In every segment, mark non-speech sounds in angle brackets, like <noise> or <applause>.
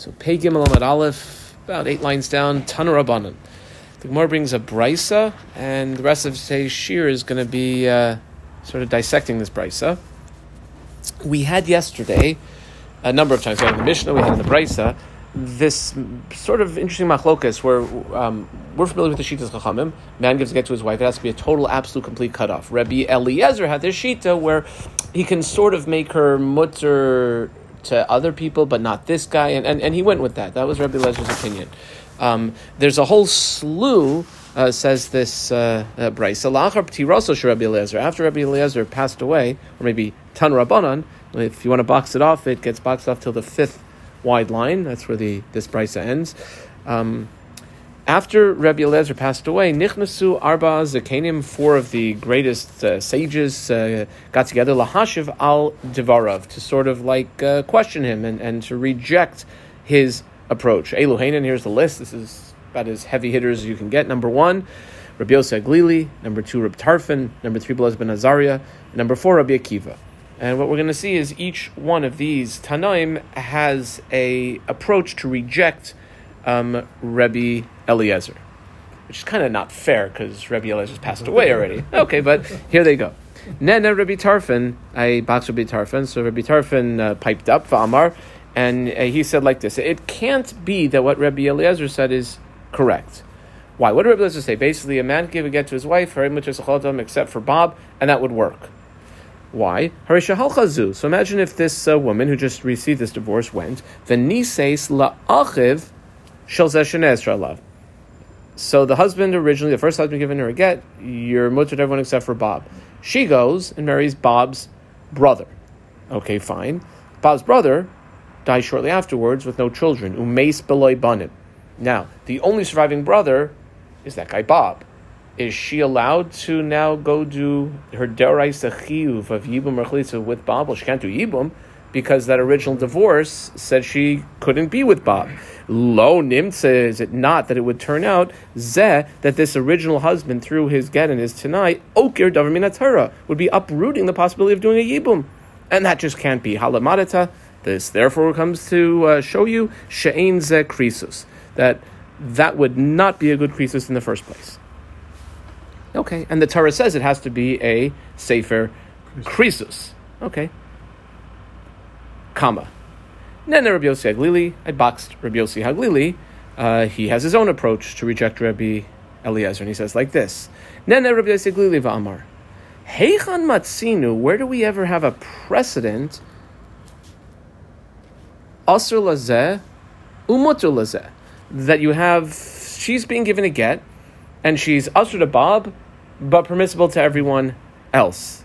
So Pei Gimel Amad Aleph, about eight lines down, Tanurabanan. The Gemara brings a brisa, and the rest of today's shiur is going to be uh, sort of dissecting this brisa. We had yesterday, a number of times, we had in the Mishnah, we had in the brisa, this sort of interesting machlokas where um, we're familiar with the Shitas Chachamim. Man gives a get to his wife. It has to be a total, absolute, complete cutoff. Rabbi Eliezer had this Shita where he can sort of make her mutter to other people, but not this guy. And, and, and he went with that. That was Rabbi Lezer's opinion. Um, there's a whole slew, uh, says this uh, uh, brisa. After Rabbi Eliezer passed away, or maybe Tan Rabbanan, if you want to box it off, it gets boxed off till the fifth wide line. That's where the this Brisa ends. Um, after Rabbi Eliezer passed away, Nichnasu Arba Zakenim, four of the greatest uh, sages, uh, got together, Lahashiv al Devarav, to sort of like uh, question him and, and to reject his approach. Eluhanan, here's the list. This is about as heavy hitters as you can get. Number one, Rabbi Yosef Glili. Number two, Rabbi Tarfon. Number three, Belez ben Azariah. Number four, Rabbi Akiva. And what we're going to see is each one of these Tanaim has a approach to reject um, Rabbi Eliezer, which is kind of not fair because Rabbi Eliezer's passed away already. Okay, but here they go. Nena Rabbi Tarfon, I box Rabbi Tarfon. So Rabbi Tarfon uh, piped up for Amar, and uh, he said like this: It can't be that what Rabbi Eliezer said is correct. Why? What did Rabbi Eliezer say? Basically, a man gave a get to his wife, except for Bob, and that would work. Why? So imagine if this uh, woman who just received this divorce went, the nises la'achiv shel So the husband originally, the first husband given her a get, you're mutter to everyone except for Bob. She goes and marries Bob's brother. Okay, fine. Bob's brother dies shortly afterwards with no children. Umeis beloy banim. Now, the only surviving brother is that guy Bob is she allowed to now go do her chiyuv of yibum or with Bob? Well, she can't do yibum because that original divorce said she couldn't be with Bob. Lo nimtze is it not that it would turn out zeh that this original husband through his get and his tanai okir davar would be uprooting the possibility of doing a yibum, and that just can't be halamadata. This therefore comes to uh, show you she'ein zeh krisus that that would not be a good krisus in the first place. Okay, and the Torah says it has to be a Sefer Krisus. Okay. Comma. Nene Rabbi Yossi Haglili, I boxed Rabbi Yossi Haglili. Uh, he has his own approach to reject Rabbi Eliezer, and he says like this: Nene Rabbi Yossi Haglili va'amar. Heichan matzinu, where do we ever have a precedent? Asr lazeh, umutur lazeh. That you have, she's being given a get, and she's usher to Bob, but permissible to everyone else.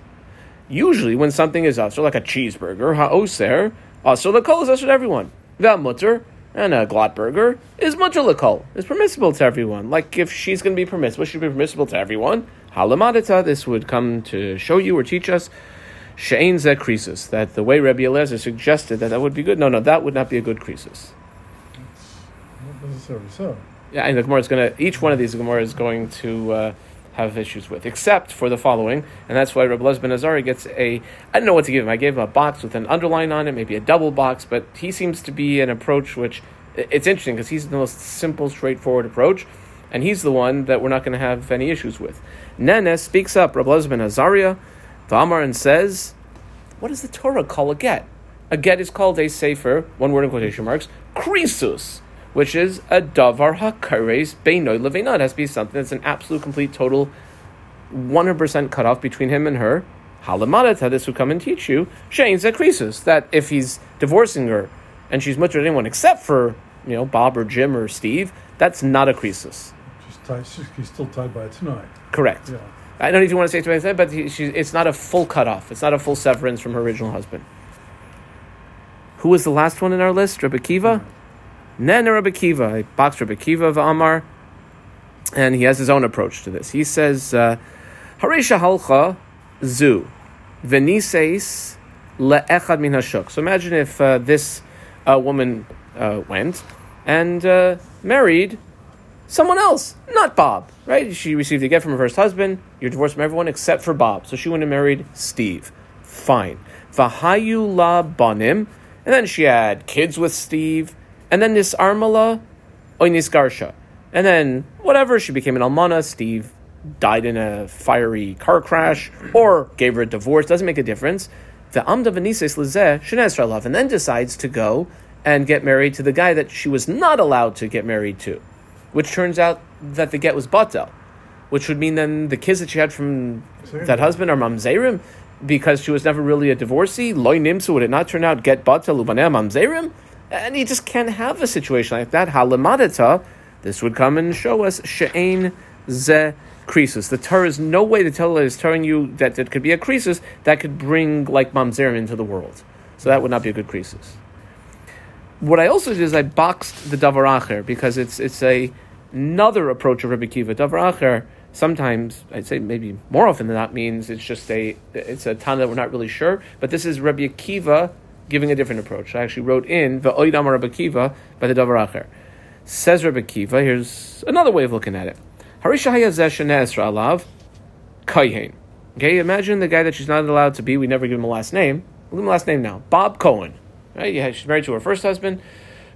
Usually, when something is usher, like a cheeseburger, ha'oser, usher l'kol is usher to everyone. The mutter and a glatt burger is mutter l'kol, is permissible to everyone. Like if she's going to be permissible, she'd be permissible to everyone. Halamadita, this would come to show you or teach us she'ein zeh krisus, that the way Rabbi Eliezer suggested that that would be good. No, no, that would not be a good krisus. Not necessarily so. Yeah, and the Gemara is going to, each one of these Gemara is going to uh, have issues with, except for the following, and that's why Rabbi Lezben Azari gets a, I don't know what to give him. I gave him a box with an underline on it, maybe a double box, but he seems to be an approach which, it's interesting because he's the most simple, straightforward approach, and he's the one that we're not going to have any issues with. Nene speaks up, Rabbi Lezben Azaria, Amar, and says, what does the Torah call a get? A get is called a sefer, one word in quotation marks, krisus which is a davar hakares beinoy leveinah. It has to be something that's an absolute, complete, total, 100% cutoff between him and her. Halamadata, this would come and teach you, Shane Zakrisus, that if he's divorcing her and she's much to anyone except for, you know, Bob or Jim or Steve, that's not a krisus. She's still tied by it tonight. Correct. Yeah. I don't know if you want to say it to me, but he, she, it's not a full cutoff. It's not a full severance from her original husband. Who was the last one in our list? Rebbe Kiva? Hmm. Nen Rabbi Kiva, boxed Rabbi Kiva of Amar, and he has his own approach to this. He says, uh, Harisha halcha zu veniseis le'echad min hashuk. So imagine if uh, this uh, woman uh, went and uh, married someone else, not Bob, right? She received a gift from her first husband. You're divorced from everyone except for Bob. So she went and married Steve. Fine. Vahayu la banim. And then she had kids with Steve and then this Armala, Oinis Garsha. And then, whatever, she became an Almana. Steve died in a fiery car crash or gave her a divorce, doesn't make a difference. The Amda Venises Lizeh Shenesra and then decides to go and get married to the guy that she was not allowed to get married to, which turns out that the get was Batel, which would mean then the kids that she had from that husband are Mamzerim because she was never really a divorcee. Loy Nimsu, would it not turn out get Batel Ubaneh Mamzerim? And you just can't have a situation like that. Halamadata, this would come and show us She'ain Ze Krisus. The Torah is no way to tell it is telling you that it could be a Krisus that could bring like Mamzerim into the world. So that would not be a good Krisus. What I also did is I boxed the Davar Acher because it's it's a another approach of Rabbi Kiva. Davar Acher sometimes I'd say maybe more often than that means it's just a it's a Tana that we're not really sure. But this is Rabbi Akiva giving a different approach. I actually wrote in the Oidam Rabbi Kiva by the Davar Acher. Says Rabbi Kiva, here's another way of looking at it. Harisha alav kayhen. Okay, imagine the guy that she's not allowed to be. We never give him a last name. We'll give him a last name now. Bob Cohen. Right? Yeah, she's married to her first husband.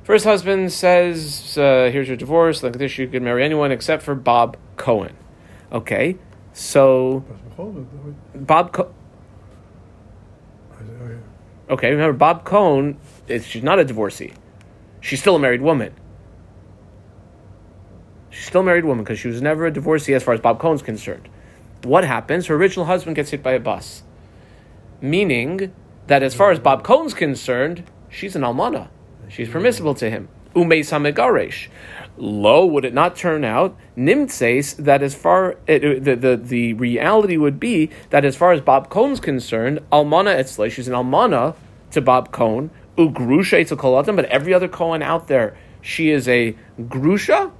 First husband says, uh, "Here's your divorce. Like this, you can marry anyone except for Bob Cohen." Okay, so Bob. Co- okay, remember Bob Cohen. Is, she's not a divorcee. She's still a married woman. She's still a married woman because she was never a divorcee as far as Bob Cohen's concerned. What happens? Her original husband gets hit by a bus. Meaning that as far as Bob Cohen's concerned, she's an almana. She's permissible to him. Lo, would it not turn out, nimtses, that as far, it, uh, the, the, the reality would be that as far as Bob Cohen's concerned, almana etzle, she's an almana to Bob Cohen, ugrusha etzakolatim, but every other Cohen out there, she is a grusha,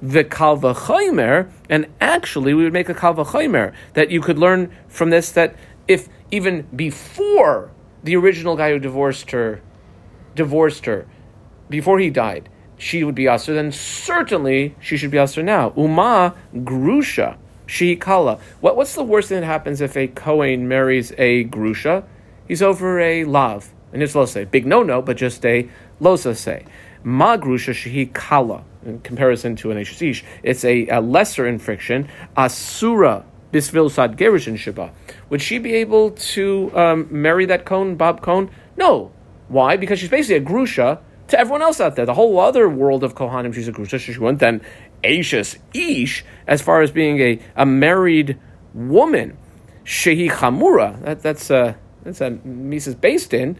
the kalvachomer, and actually we would make a kalvachomer that you could learn from this that if even before the original guy who divorced her divorced her, before he died, she would be Aser, then certainly she should be Aser now. Uma Grusha, she. What, what's the worst thing that happens if a Kohen marries a Grusha? He's over a Lav. And it's say Big no no, but just a say. Ma Grusha Shehi Kala in comparison to an Eshish. It's a, a, lesser infraction. Asura bisvil sad gerishin shiba. Would she be able to um, marry that Cohen, Bob Cohen? No. Why? Because she's basically a grusha to everyone else out there. The whole other world of Kohanim, she's a went then Ashes Ish as far as being a, a married woman. Shehi Chamura. That, that's uh, that's a Mises based in.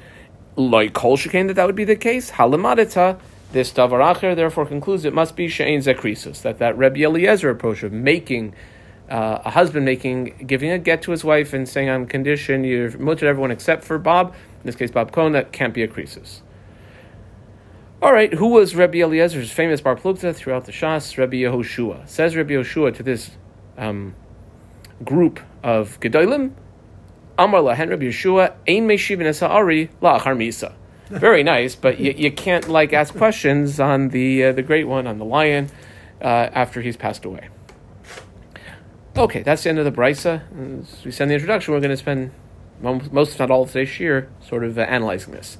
Like Kol Shekain that that would be the case. Halamadita this davar acher therefore concludes it must be she'ein zekrisus that that Rebbe Eliezer approach of making uh, a husband making giving a get to his wife and saying on condition you've muted everyone except for Bob in this case Bob Cohen that can't be a krisus. All right, who was Rebbe Eliezer's famous bar plukta throughout the Shas? Rebbe Yehoshua says Rebbe Yehoshua to this um, group of gedolim. Amar lahen Rebbe Yehoshua ein meshivin esa'ari la'achar misa <laughs> very nice, but you, you can't like ask questions on the uh, the great one on the lion uh, after he's passed away. Okay, that's the end of the brisa. As we send the introduction, we're going to spend most, if not all of today's year sort of uh, analyzing this.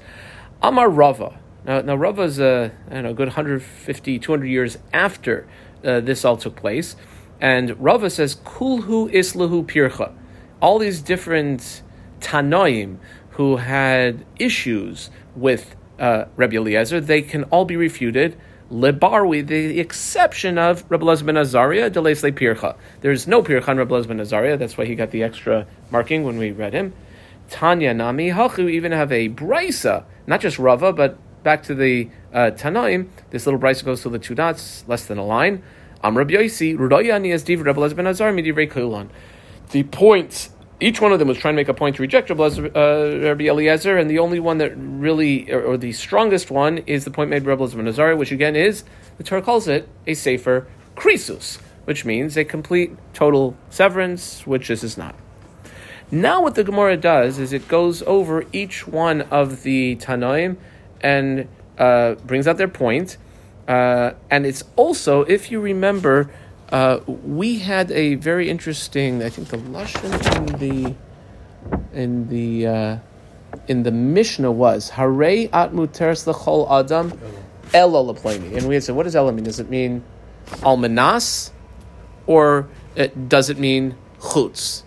Amar Rava. Now, now Rava is uh, I don't know, a good 150, 200 years after uh, this all took place, and Rava says Kulhu Islahu Pircha. All these different Tanoim who had issues with uh, Eliezer, they can all be refuted. Lebarwi, the exception of Rabbi Elazar ben Azariah, Delesle Pircha. There's no Pircha on Rabbi Elazar ben Azariah, that's why he got the extra marking when we read him. Tanya Nami, Hachu even have a brisa, not just Rava, but back to the uh, Tanaim, this little brisa goes to the two dots, less than a line. Am Rabbi Yosi, Azar. The point each one of them was trying to make a point to reject Rabbi, uh, Rabbi Eliezer, and the only one that really, or, or, the strongest one, is the point made by Rabbi Eliezer, which again is, the Torah calls it a safer krisus, which means a complete, total severance, which this is not. Now, what the Gemara does is it goes over each one of the Tanoim and uh, brings out their point, uh, and it's also, if you remember, uh, we had a very interesting. I think the lashon in the in the uh, in the Mishnah was Harei at muteres lechol adam Ella Laplani. And we had said, what does Ella mean? Does it mean Almanas? Or it, does it mean Chutz?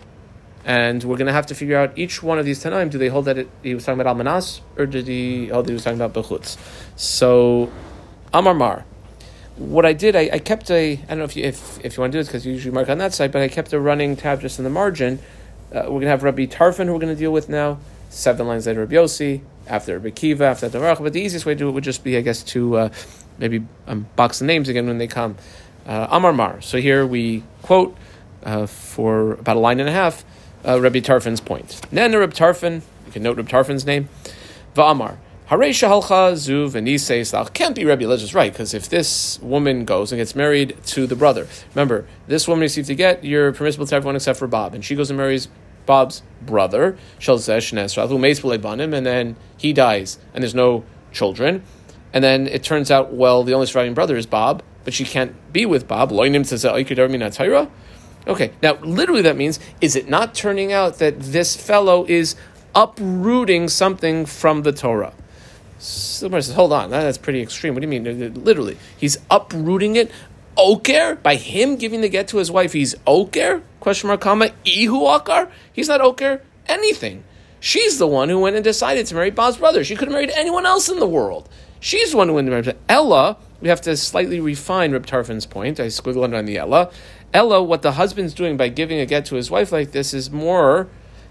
And we're going to have to figure out each one of these Tanaim. Do they hold that it, he was talking about Almanas? Or did he hold that he was talking about Bechutz? So, Amar Mar. What I did, I, I kept a, I don't know if you, if, if you want to do this because you usually mark on that side, but I kept a running tab just in the margin. Uh, we're going to have Rabbi Tarfon, who we're going to deal with now. Seven lines later, Rabbi Yossi, after Rabbi Kiva, after Baruch. But the easiest way to do it would just be, I guess, to uh, maybe um, box the names again when they come. Uh, Amar Mar. So here we quote uh, for about a line and a half uh, Rabbi Tarfon's point. Then Rabbi Tarfon, you can note Rabbi Tarfon's name. Va'amar. Hare shahalcha zu v'nisei Can't be Rabbi Eliezer right because if this woman goes and gets married to the brother, remember this woman received to get you're permissible to everyone except for Bob, and she goes and marries Bob's brother, and then he dies, and there's no children. And then it turns out, well, the only surviving brother is Bob, but she can't be with Bob. Okay, now literally that means, is it not turning out that this fellow is uprooting something from the Torah? Somebody says, hold on, that's pretty extreme. What do you mean? Uh, literally, he's uprooting it. Oker? By him giving the get to his wife, he's Oker? Question mark, comma, Ihu Akar? He's not Oker anything. She's the one who went and decided to marry Bob's brother. She could have married anyone else in the world. She's the one who went and married Ella. We have to slightly refine Reb Tarfon's point. I squiggle under on the Ella. Ella, what the husband's doing by giving a get to his wife like this is more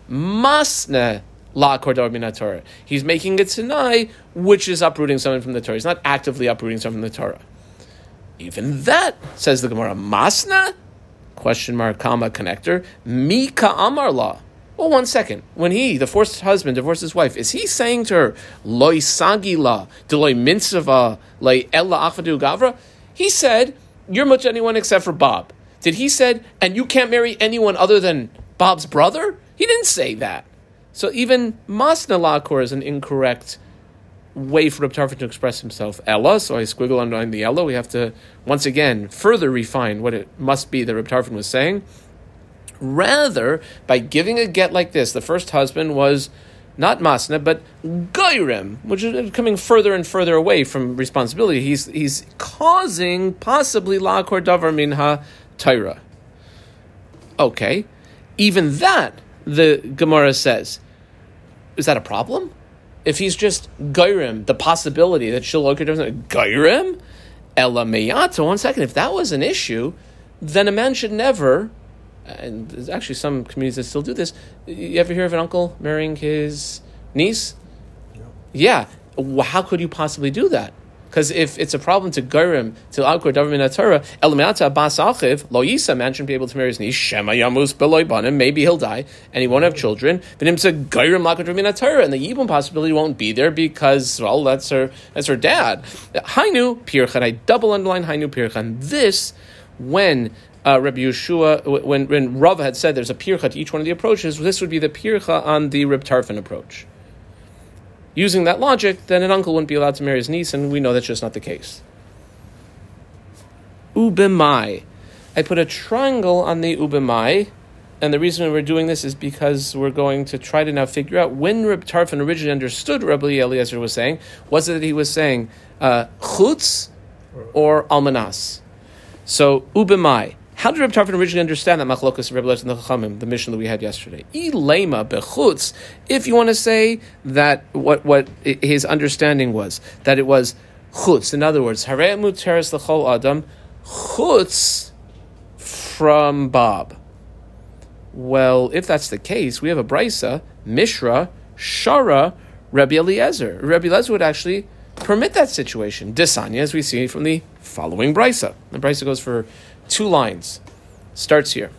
masna la Torah. He's making it tanai, which is uprooting someone from the Torah. He's not actively uprooting someone from the Torah. Even that, says the Gemara, masna? Question mark, comma, connector. Mika amar la. Well, one second. When he, the forced husband, divorced his wife, is he saying to her, loy sagila, deloy minsava, lay ella gavra? He said, you're much anyone except for Bob. Did he said, and you can't marry anyone other than Bob's brother? He didn't say that. So even Masna Lakor is an incorrect way for Reb Tarfon to express himself. Ella, so I squiggle underline the Ella. We have to once again further refine what it must be that Reb Tarfon was saying. Rather, by giving a get like this, the first husband was not masna, but gairim, which is coming further and further away from responsibility. He's he's causing possibly lakor davar minha Torah. Okay, even that the Gemara says, is that a problem? If he's just gairim, the possibility that she'll look at him, gairim, ela meyata. One second, if that was an issue, then a man should never. And there's actually some communities that still do this. You ever hear of an uncle marrying his niece? Yeah. How could you possibly do that? Because if it's a problem to Gurim, to Alkor Davim Torah, Eliminata Bas Achiv, Lo Yisa, man shouldn't be able to marry his niece, Shema Yamus Beloy Banim, maybe he'll die, and he won't have children. But him to Gurim Lakor Davim Torah, and the Yibum possibility won't be there because, well, that's her, that's her dad. Hainu Pirchan, I double underline Hainu Pirchan. This, when uh, Rabbi Yeshua, when, when Rav had said there's a pircha to each one of the approaches, this would be the pircha on the Reb approach using that logic, then an uncle wouldn't be allowed to marry his niece, and we know that's just not the case. Ubemai. I put a triangle on the ubemai, and the reason we're doing this is because we're going to try to now figure out when Reb Tarfon originally understood Rabbi Eliezer was saying. Was it that he was saying uh, chutz or almanas? So ubemai. How did Reb Tarfon originally understand that machlokas Reb and the Chachamim, the mission that we had yesterday? Ilema bechutz. If you want to say that what what his understanding was that it was chutz. In other words, harei muteres lechol adam chutz from Bob. Well, if that's the case, we have a brisa Mishra Shara Rabbi Eliezer. Rabbi Eliezer would actually permit that situation. Desanya, as we see from the following brisa. The brisa goes for two lines. Starts here.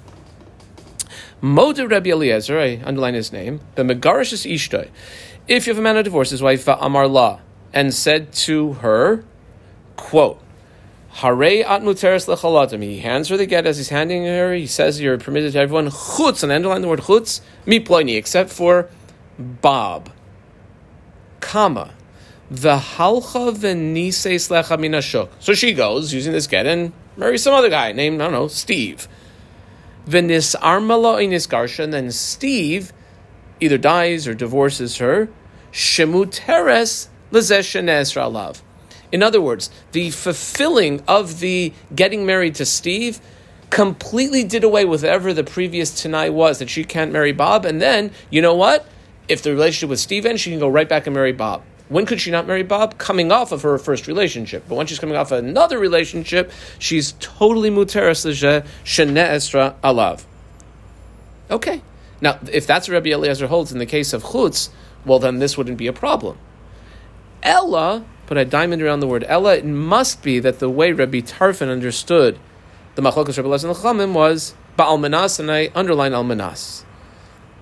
Moda Rabbi Eliezer, I underline his name, the Megarish is Ishtoi. If you have a man who divorced his wife, Amar La, and said to her, quote, Hare at muteres lechalatim. He hands her the get as he's handing her. He says you're permitted to everyone chutz and underline the word chutz miploini except for Bob, comma the halcha v'nisei slecha minashuk. So she goes using this get and marry some other guy named, I don't know, Steve. Venis armala inisgarsha, and then Steve either dies or divorces her. Shemuteres lezeshenes alav. In other words, the fulfilling of the getting married to Steve completely did away with whatever the previous Tanai was that she can't marry Bob. And then, you know what? If the relationship with Steve ends, she can go right back and marry Bob. When could she not marry Bob? Coming off of her first relationship. But when she's coming off another relationship, she's totally muteris shene esra alav. Okay. Now, if that's what Rabbi Eliezer holds in the case of chutz, well, then this wouldn't be a problem. Ella, put a diamond around the word Ella, it must be that the way Rabbi Tarfon understood the machlokas Rabbi Eliezer and Chamim was ba'almanas, and I underline almanas.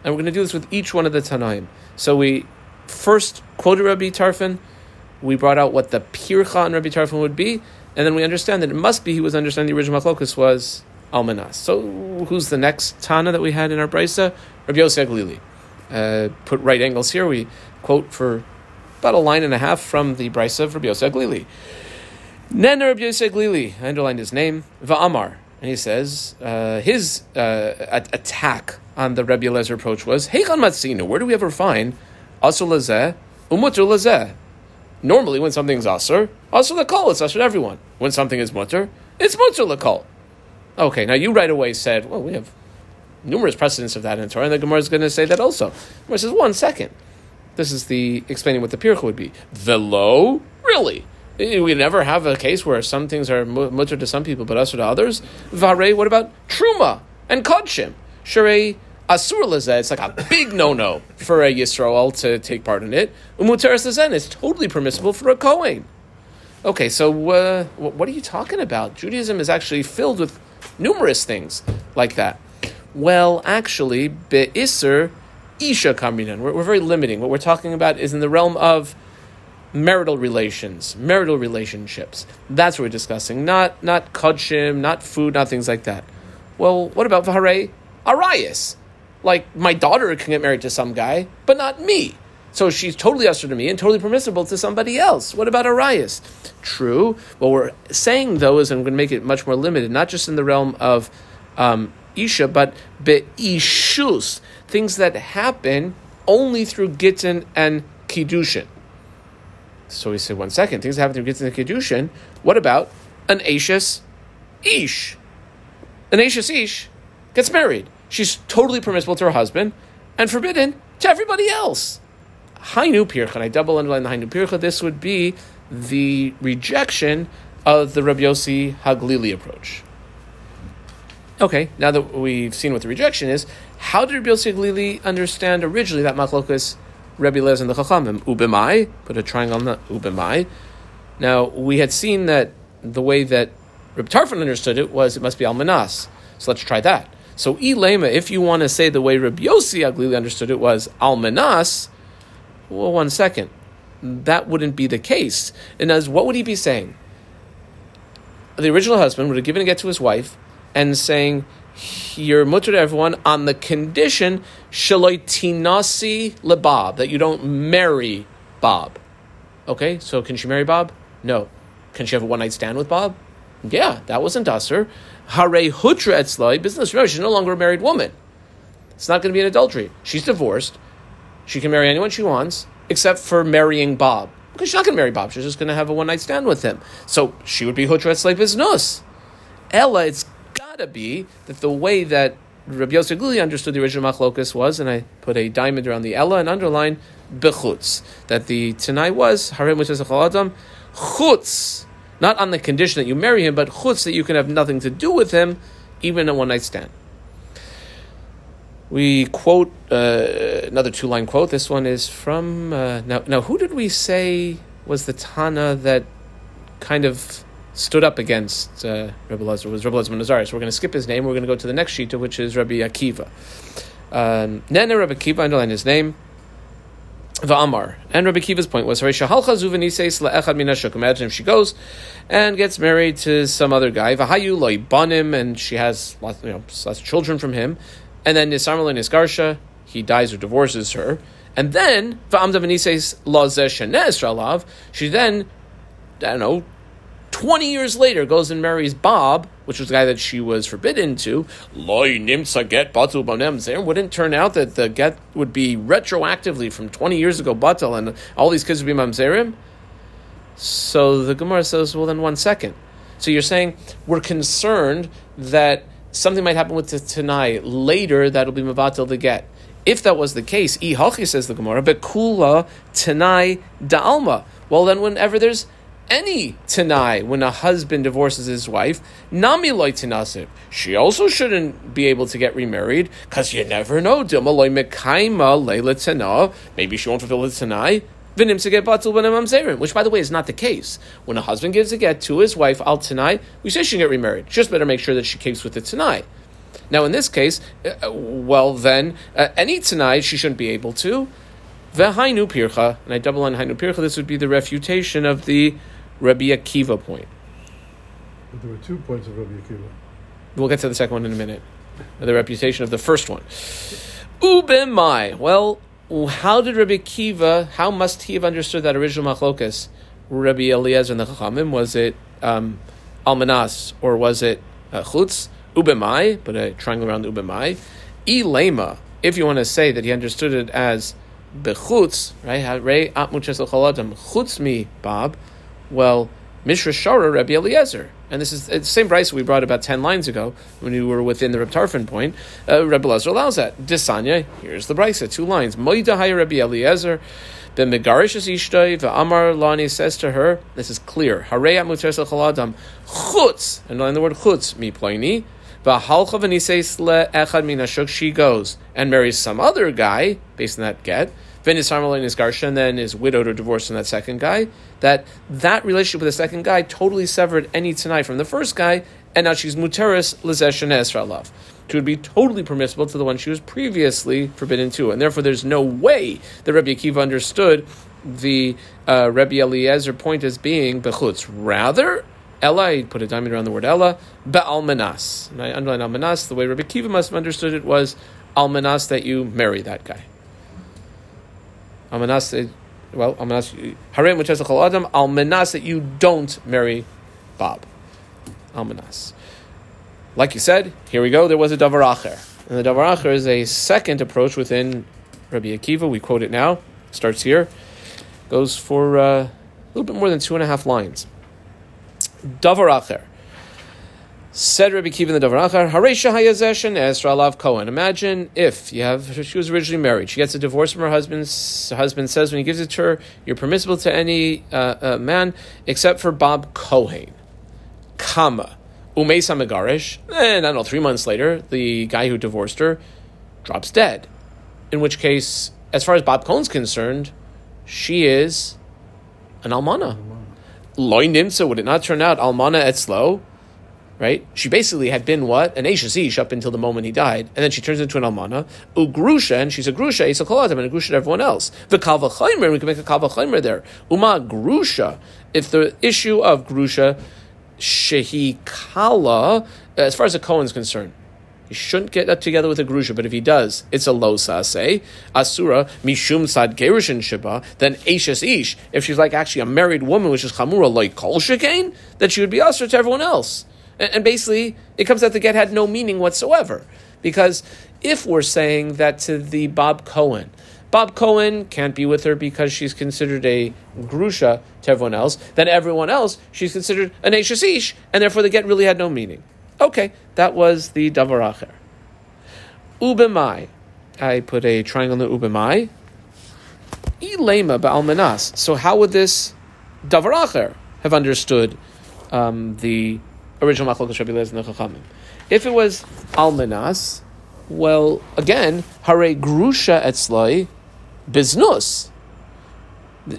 And we're going to do this with each one of the Tanaim. So we first quoted Rabbi Tarfon, we brought out what the pircha on Rabbi Tarfon would be, and then we understand that it must be he was understanding the original machlokas was almanas. So who's the next Tana that we had in our brisa? Rabbi Yosef Glili. Uh, put right angles here. We quote for about a line and a half from the brisa of Rabbi Yosef Glili. Nen Rabbi Yosef Glili, I underlined his name, Va'amar. And he says uh, his uh, attack on the Rabbi Eliezer approach was, Heichan Matzina, where do we ever find Lazeh? Normally, when something's Asur, Asur Lakol, it's Asur everyone. When something is Mutter, it's Mutter Lakol. Okay, now you right away said, well, we have numerous precedents of that in Torah, and the Gemara is going to say that also. Gemara says, one second. This is the explaining what the pircha would be. Velo, really? We never have a case where some things are mutter to some people, but us to others. Vare, what about truma and kodshim? Sharei asur lezeh, it's like a big no-no for a Yisrael to take part in it. Umuteres lezen, it's totally permissible for a Kohen. Okay, so uh, what are you talking about? Judaism is actually filled with numerous things like that. Well, actually, be be'isr isha kamrinan. We're, we're very limiting. What we're talking about is in the realm of marital relations, marital relationships. That's what we're discussing. Not not kodshim, not food, not things like that. Well, what about vahare arayas? Like my daughter can get married to some guy, but not me. So she's totally usher to me and totally permissible to somebody else. What about arayas? True. What we're saying though is I'm going to make it much more limited, not just in the realm of um, isha, but beishus, things that happen only through gittin and kiddushin. So we say, one second, things that happen through gittin and kiddushin. What about an ashes ish? An ashes ish gets married. She's totally permissible to her husband and forbidden to everybody else. Hainu pircha, I double underline the Hainu pircha, this would be the rejection of the Rabbi Yossi Haglili approach. Okay, now that we've seen what the rejection is, how did Rabbi Yossi Haglili understand originally that machlokas Rabbi Lez and the Chachamim? Ubemai, put a triangle on the Ubemai. Now, we had seen that the way that Rabbi Tarfon understood it was it must be Almanas. So let's try that. So, Ilema, if you want to say the way Rabbi Yossi Aglili understood it was Almanas, well, one second. That wouldn't be the case. And as what would he be saying? The original husband would have given a get to his wife, and saying you're mutter to everyone on the condition shaloitinasi lebab that you don't marry Bob. Okay, so can she marry Bob? No. Can she have a one night stand with Bob? Yeah, that wasn't usher. Hare hutra etzlai business. Remember, she's no longer a married woman. It's not going to be an adultery. She's divorced. She can marry anyone she wants, except for marrying Bob. Because she's not going to marry Bob. She's just going to have a one night stand with him. So she would be hutra etzlai business. Ella, it's gotta be that the way that Rabbi Yosef understood the original machlokus was, and I put a diamond around the Ella and underline bechutz, that the Tanai was harim adam chutz, not on the condition that you marry him, but chutz that you can have nothing to do with him, even a one night stand. We quote uh, another two line quote. This one is from uh, now. Now, who did we say was the Tana that kind of stood up against uh, Lazar was Rabbi Lazar Nazari. So we're going to skip his name. We're going to go to the next shita, which is Rabbi Akiva. Um, Nene Rabbi Akiva, underline his name. Va'amar. And Rabbi Kiva's point was, Imagine if she goes and gets married to some other guy, Vahayu loibanim, and she has lots, you know, lots of children from him, and then Nisarmal Nisgarsha, he dies or divorces her, and then Va'amda v'nises lazeh she then, I don't know, 20 years later goes and marries Bob, which was the guy that she was forbidden to, wouldn't turn out that the get would be retroactively from 20 years ago batal and all these kids would be mamzerim? So the Gemara says, well, then one second. So you're saying we're concerned that something might happen with the Tanai later that'll be Mavatil the get. If that was the case, Ihachi says the Gemara, Bekula Tanai Da'alma. Well, then whenever there's any Tanai, when a husband divorces his wife, Nami loy she also shouldn't be able to get remarried, because you never know. Dilma loy Mekaima Leila Tanah, maybe she won't fulfill the Tanai, which, by the way, is not the case. When a husband gives a get to his wife al tanai, we say she can get remarried. Just better make sure that she keeps with the tanai. Now, in this case, uh, well, then uh, any tanai she shouldn't be able to. V'hainu pircha, and I double on hainu pircha. This would be the refutation of the Rabbi Akiva point. But there were two points of Rabbi Akiva. We'll get to the second one in a minute. The reputation of the first one. Ubemai. Well, how did Rabbi Akiva, how must he have understood that original machlokas? Rabbi Eliezer and the Chachamim, was it um, almanas or was it uh, chutz? Ubemai, but a triangle around ubemai. Ilema, if you want to say that he understood it as bechutz, right? Rei chutz mi, Bob. Well, Mishra Shara Rabbi Eliezer. And this is the same brisa we brought about 10 lines ago when we were within the Reb point. Uh, Rabbi Eliezer allows that. Disanya, here's the brisa, two lines. Moida Haya Rabbi Eliezer. Ben Megarish is Ishtoi, Amar Lani says to her, this is clear, Harei Amutres Chaladam, Chutz, and the word Chutz, mi ploini, V'halcha v'niseis le'echad min she goes and marries some other guy, based on that get, Venice Harmalin is Garsha, and then is widowed or divorced from that second guy, that that relationship with the second guy totally severed any tanai from the first guy, and now she's muteris lezesh and esralav. She would be totally permissible to the one she was previously forbidden to, and therefore there's no way that Rabbi Akiva understood the uh, Rabbi Eliezer point as being bechutz. Rather, Ella, I put a diamond around the word Ella, be'almanas. And I underline almanas, the way Rabbi Akiva must have understood it was almanas that you marry that guy. Almanas, well, almanas, harem which has a adam, almanas that you don't marry Bob. Almanas. Like you said, here we go, there was a davar acher. And the davar acher is a second approach within Rabbi Akiva. We quote it now. Starts here. Goes for uh, a little bit more than two and a half lines. Davar acher. Said Rabbi Kiva in the Davar Haresha Hayazesh and Ezra Lav Cohen. Imagine if you have she was originally married, she gets a divorce from her husband. Her husband says when he gives it to her, you're permissible to any uh, uh, man except for Bob Cohen. Kama. Umesa Megarish. And I don't know, three months later, the guy who divorced her drops dead. In which case, as far as Bob Cohen's concerned, she is an almana. Loy nimsa, would it not turn out almana etzlo? Right? She basically had been what? An Ashes Ish up until the moment he died, and then she turns into an Almana. Ugrusha, and she's a Grusha, a Kolatim, and a Grusha to everyone else. The Kalva Chaimer, we can make a Kalva Chaimer there. Uma Grusha, if the issue of Grusha, Shehi Kala, uh, as far as the Cohen's concerned, he shouldn't get that together with a grusha, but if he does, it's a lo say asura mishum sad gerushin shiba. Then ashes ish, if she's like actually a married woman, which is chamura like kol shekain, that she would be asur to everyone else. And basically, it comes out the get had no meaning whatsoever. Because if we're saying that to the Bob Cohen, Bob Cohen can't be with her because she's considered a grusha to everyone else, then everyone else, she's considered an Eshasish, and therefore the get really had no meaning. Okay, that was the Davar Acher. Ubemai. I put a triangle in the Ubemai. Ilema ba'almanas. So how would this Davar Acher have understood um, the original Machlokas Rabbi and the Chachamim. If it was Almanas, well, again, Hare Grusha Etzloi Biznus.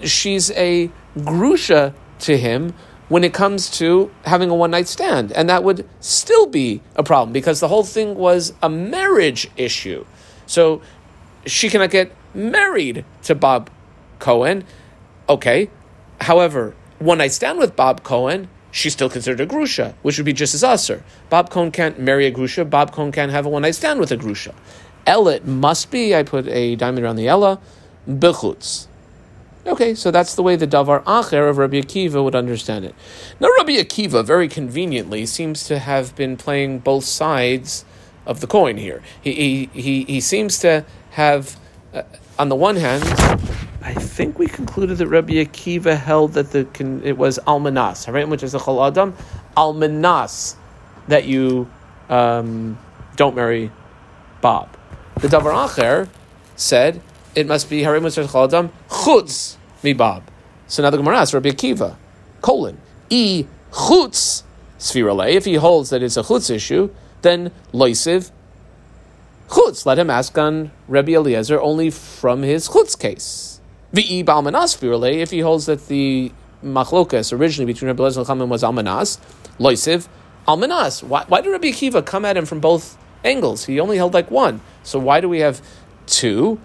She's a Grusha to him when it comes to having a one night stand. And that would still be a problem because the whole thing was a marriage issue. So she cannot get married to Bob Cohen. Okay. However, one night stand with Bob Cohen she's still considered a grusha, which would be just as usher. Bob Cohen can't marry a grusha. Bob Cohen can't have a one night stand with a grusha. Ella must be. I put a diamond around the Ella. Bechutz. Okay, so that's the way the Davar Acher of Rabbi Akiva would understand it. Now, Rabbi Akiva, very conveniently, seems to have been playing both sides of the coin here. He, he, he, he seems to have, uh, on the one hand, I think we concluded that Rabbi Akiva held that the it was almanas, right? Which is a chol adam, almanas, that you um, don't marry Bob. The davar acher said it must be harim chol adam chutz mi Bob. So now the Gemara Rabbi Akiva, colon e chutz svirale. If he holds that it's a chutz issue, then loisiv chutz. Let him ask on Rabbi Eliezer only from his chutz case. V'i balmanas if he holds that the machlokas originally between Rabbi Lezer and was almanas, loisiv almanas. Why, why did Rabbi Akiva come at him from both angles? He only held like one. So why do we have two?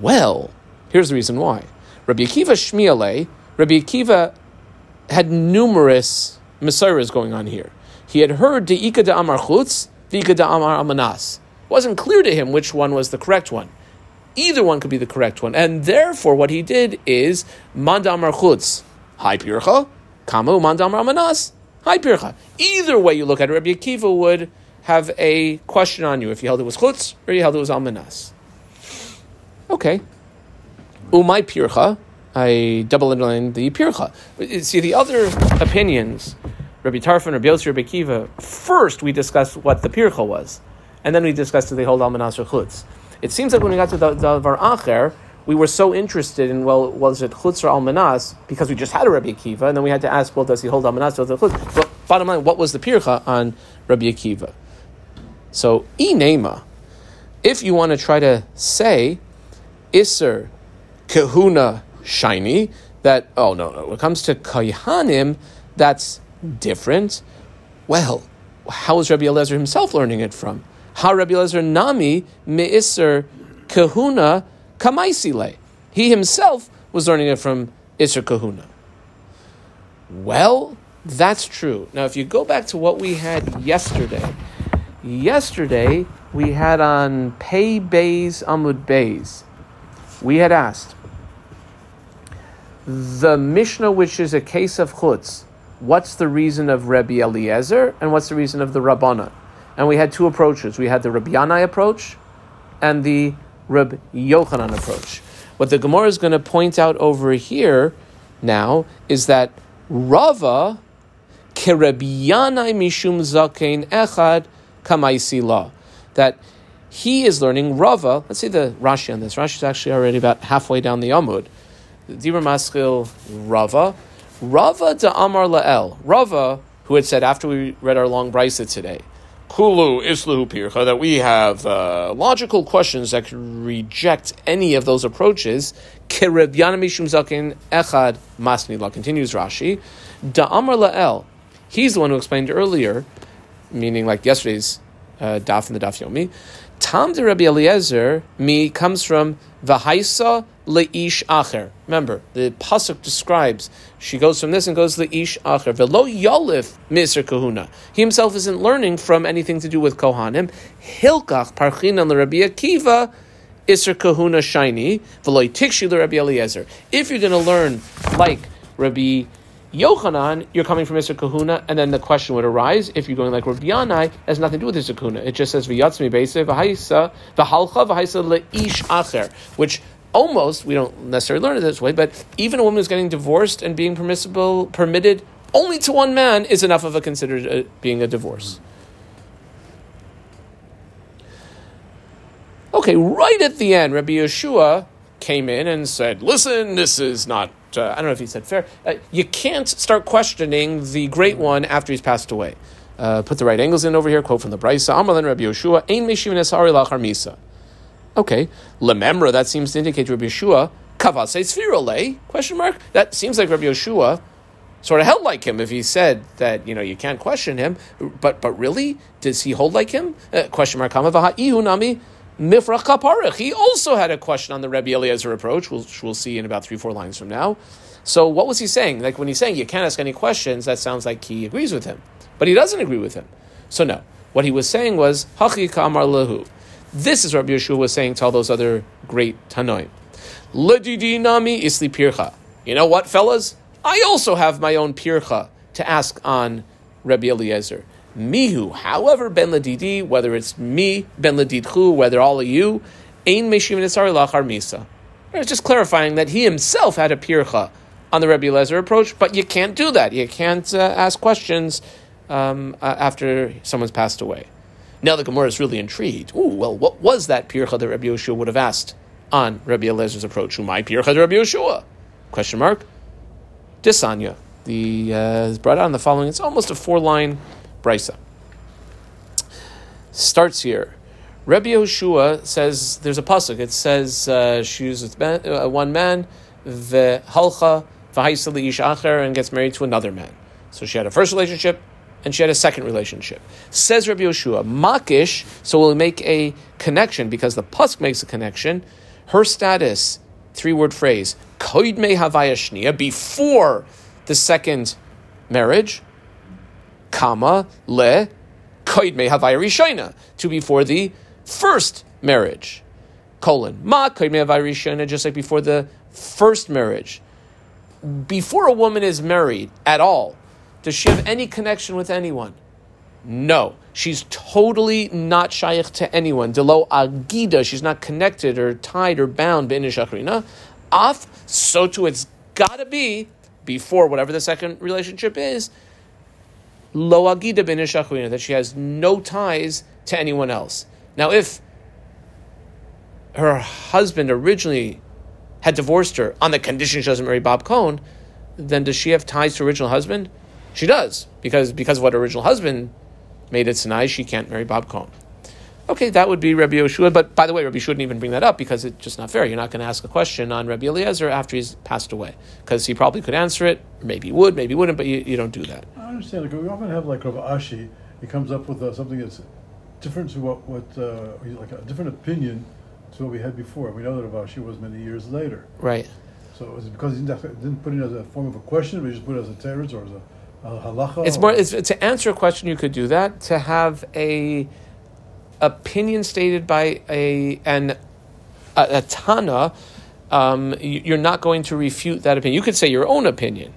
Well, here's the reason why. Rabbi Akiva shmiale, Rabbi Akiva had numerous messiahs going on here. He had heard De'ika de Amar Chutz, De'ika de Amar Amanas. It wasn't clear to him which one was the correct one. Either one could be the correct one. And therefore, what he did is mandamar chutz, hi pircha, kamu mandamar manas, hi pircha. Either way you look at it, Rabbi Akiva would have a question on you if you held it was chutz or you held it was almanas. Okay. Umay pircha, I double underline the pircha. See, the other opinions, Rabbi Tarfon, Rabbi Yossi, Rabbi Akiva, first we discussed what the pircha was, and then we discussed if they hold almanas or chutz. It seems like when we got to the Davar Acher, we were so interested in, well, was it Chutz or Almanas, because we just had a Rabbi Akiva, and then we had to ask, well, does he hold Almanas does he Chutz? Bottom line, what was the Pircha on Rabbi Akiva? So, Inema, if you want to try to say, Isser Kahuna Shiny, that, oh no, no, when it comes to Kayhanim, that's different. Well, how is Rabbi Eliezer himself learning it from? Ha Rabbi Elazar Nami Me'isr Kahuna Kamaisile. He himself was learning it from Isser Kahuna. Well, that's true. Now, if you go back to what we had yesterday, yesterday we had on Pei Bays Amud Bays, we had asked the Mishnah, which is a case of chutz, what's the reason of Rabbi Eliezer and what's the reason of the Rabbana? And we had two approaches. We had the Rabbi Yanai approach and the Rabbi Yochanan approach. What the Gemara is going to point out over here now is that Rava keRabbi Yanai mishum zakein echad kamaisi la. That he is learning Rava. Let's see the Rashi on this. Rashi is actually already about halfway down the Amud. Dibra Maskil Rava. Rava de Amar Lael. Rava, who had said after we read our long brisa today, Kulu Islahu Pircha, that we have uh, logical questions that can reject any of those approaches. Kereb Mishum Zakin Echad Masnila, continues Rashi. Da'amar La'el, he's the one who explained earlier, meaning like yesterday's uh, daf in the daf yomi. Tam de Rabbi Eliezer, me comes from Vahaisa leish acher. Remember, the pasuk describes she goes from this and goes leish acher. Velo yolif miser kahuna. He himself isn't learning from anything to do with kohanim. Hilkach parchinan Rabbi Akiva. Isser kahuna shiny, v'loy tikshi Rabbi Eliezer. If you're going to learn like Rabbi Yochanan, you're coming from Isser Kahuna, and then the question would arise if you're going like Rabbi Yanai, has nothing to do with Isser Kahuna. It just says V'yatzmi Beise V'haisa V'halcha V'haisa Le'ish Acher, which almost we don't necessarily learn it this way, but even a woman who's getting divorced and being permissible permitted only to one man is enough of a considered uh, being a divorce. Okay, right at the end, Rabbi Yeshua came in and said, "Listen, this is not uh, I don't know if he said fair. Uh, you can't start questioning the great one after he's passed away. Uh, put the right angles in over here. Quote from the Brisa: Amalin Rabbi Yeshua, Ein Mishivin Esari Lachar Misa. Okay, lememra. That seems to indicate Rabbi Yeshua kavase sfirole? Question mark. That seems like Rabbi Yeshua sort of held like him if he said that you know you can't question him. But but really, does he hold like him? Uh, question mark. Kama nami. Mifrach Kaparich. He also had a question on the Rebbe Eliezer approach, which we'll see in about three, four lines from now. So what was he saying? Like when he's saying you can't ask any questions, that sounds like he agrees with him. But he doesn't agree with him. So no. What he was saying was, Hachi Kamar Lehu. This is Rabbi Yeshua was saying to all those other great Tanoim. Ledidi Nami Isli Pircha. You know what, fellas? I also have my own Pircha to ask on Rabbi Eliezer. Mihu, however, ben ladidi, whether it's me, ben ladidchu, whether all of you, ain nisari lachar misa. It's just clarifying that he himself had a pircha on the Rebbe Lezer approach, but you can't do that. You can't uh, ask questions um, uh, after someone's passed away. Now the Gemara is really intrigued. Ooh, well, what was that pircha that Rebbe Yoshua would have asked on Rebbe Elezer's approach? Who my pircha to Rebbe Yoshua? Question mark. Disanya. The uh, is brought out in the following. It's almost a four-line brisa. Starts here. Rebbe Yoshua says there's a pasuk. It says uh, she was with man, uh, one man, the halcha acher, and gets married to another man. So she had a first relationship, and she had a second relationship. Says Rabbi Yoshua, Makish, so we'll make a connection because the Pasuk makes a connection. Her status, three word phrase, Koid me havaya before the second marriage, comma, le, Koid me havaya rishona, to before the first marriage, colon, ma, Koid me havaya just like before the first marriage. Before a woman is married at all, does she have any connection with anyone? No. She's totally not shaykh to anyone. Delo agida, she's not connected or tied or bound b'inish Af, so too it's gotta be before whatever the second relationship is. Lo agida b'inish that she has no ties to anyone else. Now, if her husband originally had divorced her on the condition she doesn't marry Bob Cohen, then does she have ties to her original husband? She does because because of what her original husband made it Sinai, she can't marry Bob Cohen. Okay, that would be Rabbi Yoshua. But by the way, Rabbi shouldn't even bring that up because it's just not fair. You're not going to ask a question on Rabbi Eliezer after he's passed away because he probably could answer it. Maybe he would, maybe he wouldn't, but you, you don't do that. I understand. Like, we often have like Rabbi Ashi. He comes up with uh, something that's different to what what uh, like a different opinion to what we had before. We know that Rabbi Ashi was many years later. Right. So it because he didn't, put it as a form of a question, but he just put it as a teretz or as a halacha? It's more it's, to answer a question. You could do that. To have a opinion stated by a an a, a tana, um, you're not going to refute that opinion. You could say your own opinion.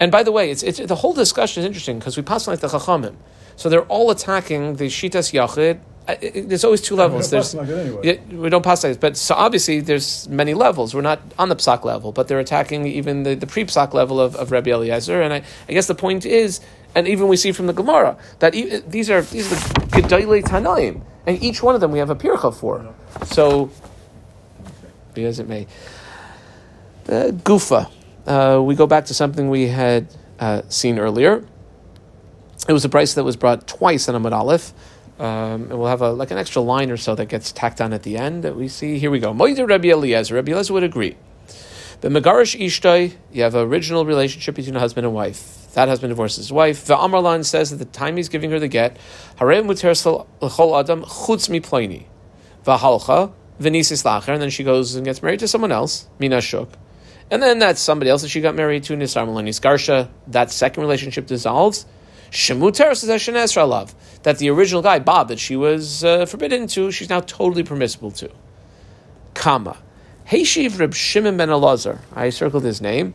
And by the way, it's, it's the whole discussion is interesting because we pass on like the chachamim, so they're all attacking the shitas yachid there's always two levels. There's anyway. we don't pass like but so obviously there's many levels. We're not on the psak level, but they're attacking even the, the pre psak level of, of Rabbi Eliezer. And I, I guess the point is, and even we see from the Gemara that e- these are these are the gedolei tanaim, and each one of them we have a pircha for. So, be as it may, uh, gufa. Uh, we go back to something we had uh, seen earlier. It was a brisa that was brought twice on Amud Aleph. Um, and we'll have a, like an extra line or so that gets tacked on at the end that we see. Here we go. Moider Rabbi Eliezer. Rabbi Eliezer would agree. The Megarish Ishtoi, you have an original relationship between a husband and wife. That husband divorces his wife. The Amarlan says at the time he's giving her the get, Harem muter l'chol adam chutz mi ploini. V'halcha v'nisis lacher, and then she goes and gets married to someone else, Mina Shuk. And then that's somebody else that she got married to, Nisar Malanis Garsha. That second relationship dissolves. Shemuter says love that the original guy Bob that she was uh, forbidden to, she's now totally permissible to. Comma. Heishiv Reb Shimon ben Elazar. I circled his name.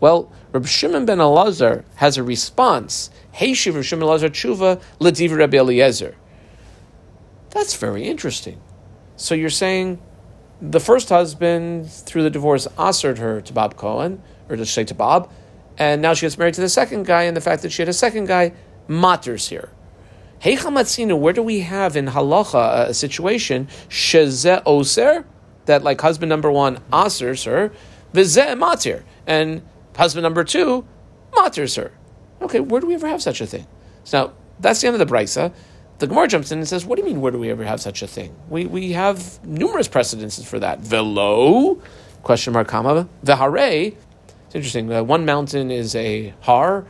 Well, Reb Shimon ben Elazar has a response. Heishiv Reb Shimon Elazar tshuva lediv Reb Eliezer. That's very interesting. So you're saying the first husband, through the divorce, answered her to Bob Cohen, or to say to Bob, and now she gets married to the second guy, and the fact that she had a second guy matters here. Hey Heichamatzinu, where do we have in halacha a situation sheze oser that like husband number one asers her, vizeh matir, and husband number two maters her. Okay, where do we ever have such a thing? So now that's the end of the brisa. The Gemara jumps in and says, "What do you mean? Where do we ever have such a thing? We we have numerous precedences for that. Velo question mark comma vehare it's interesting. Uh, one mountain is a har.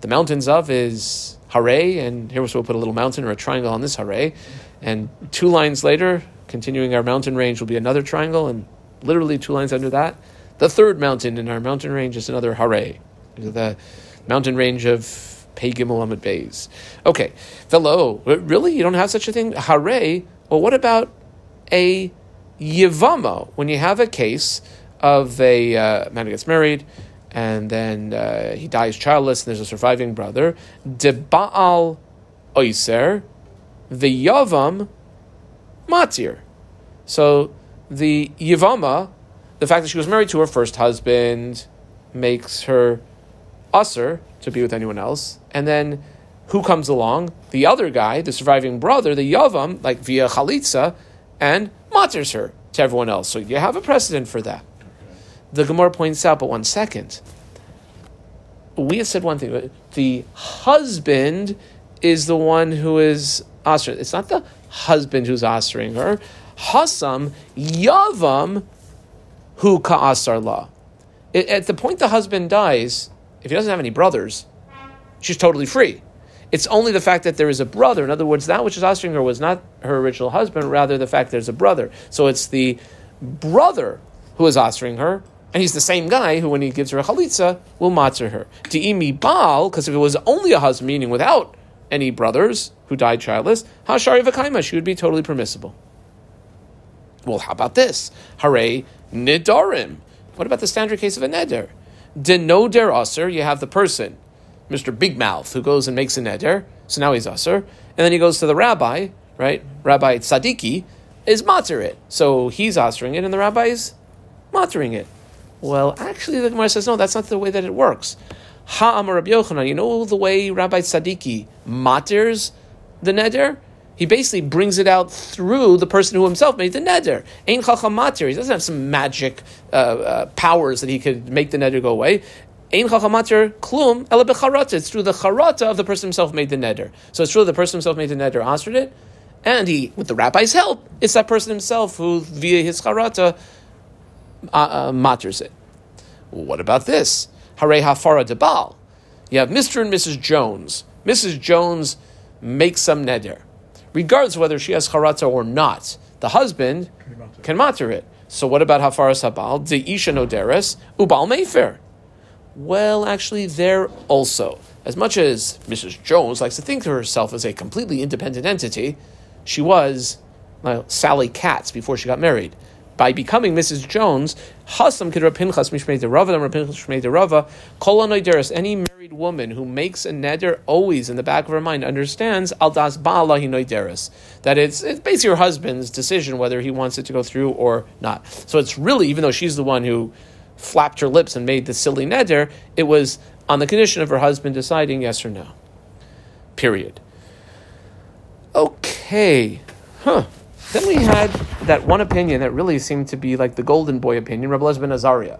The mountains of is hare, and here we'll put a little mountain or a triangle on this hare. And two lines later, continuing our mountain range, will be another triangle, and literally two lines under that, the third mountain in our mountain range is another hare. The mountain range of Pei Gimel Bays. Okay, fellow, really? You don't have such a thing? Hare? Well, what about a Yivama? When you have a case of a uh, man who gets married, and then uh, he dies childless, and there's a surviving brother. De Baal Oiser, the Yavam Matir. So the Yavama the fact that she was married to her first husband makes her usher to be with anyone else. And then who comes along? The other guy, the surviving brother, the Yavam, like via Chalitza, and matters her to everyone else. So you have a precedent for that. The Gemara points out, but one second. We have said one thing. The husband is the one who is asr. It's not the husband who's asring her. Hasam yavam hu ka'asar la. At the point the husband dies, if he doesn't have any brothers, she's totally free. It's only the fact that there is a brother. In other words, that which is asking her was not her original husband, rather the fact there's a brother. So it's the brother who is answering her, and he's the same guy who, when he gives her a chalitza, will matzah her. Di'imi bal, because if it was only a husband, meaning without any brothers who died childless, hashari v'kaima, she would be totally permissible. Well, how about this? Hare nidarim. What about the standard case of a neder? Denoder aser, you have the person Mr. Big Mouth, who goes and makes a neder. So now he's usher. And then he goes to the rabbi, right? Rabbi Tzadiki is matzir it. So he's ushering it, and the rabbi is matzering it. Well, actually, the Gemara says, no, that's not the way that it works. Ha'amar Rabbi Yochanan, you know the way Rabbi Tzadiki matters the neder? He basically brings it out through the person who himself made the neder. Ein chacham matir. He doesn't have some magic uh, uh, powers that he could make the neder go away. Ein chachamatir klum ela becharata. It's through the charata of the person himself made the neder. So it's true the person himself made the neder, answered it, and he, with the rabbi's help, it's that person himself who, via his charata, uh, uh, matters it. What about this? Hare hafara debal. You have Mr. and Mrs. Jones. Mrs. Jones makes some neder. Regardless whether she has charata or not, the husband can matter it. So what about hafara sabal? The isha noderes ubal mefer. Well, actually, there also. As much as Mrs. Jones likes to think of herself as a completely independent entity, she was well, Sally Katz before she got married. By becoming Mrs. Jones, Hasam Rava Rapinchas Rava, Kolanoideris, any married woman who makes a neder always in the back of her mind understands Al Das Ba'ala Hinoideris. That it's, it's basically her husband's decision whether he wants it to go through or not. So it's really, even though she's the one who flapped her lips and made the silly neder, it was on the condition of her husband deciding yes or no. Period. Okay. Huh. Then we had that one opinion that really seemed to be like the golden boy opinion, Rebbe Lezben Azariah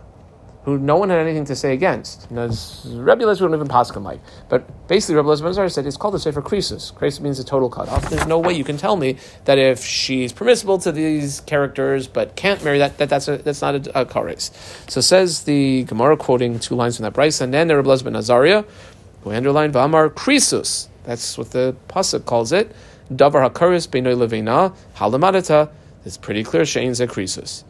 who no one had anything to say against. As Rebbe Lezer don't even paskin like. But basically, Rebbe Lezer said it's called the Sefer Krisus. Krisus means a total cutoff. There's no way you can tell me that if she's permissible to these characters but can't marry that, that that's a, that's not a, a kares. So says the Gemara quoting two lines from that brisa, and then the Rebbe Lezer Azaria, who underlined Vamar Krisus. That's what the pasuk calls it. Davar hakaris beinoy levena halamadata. It's pretty clear. Shein zekrisus.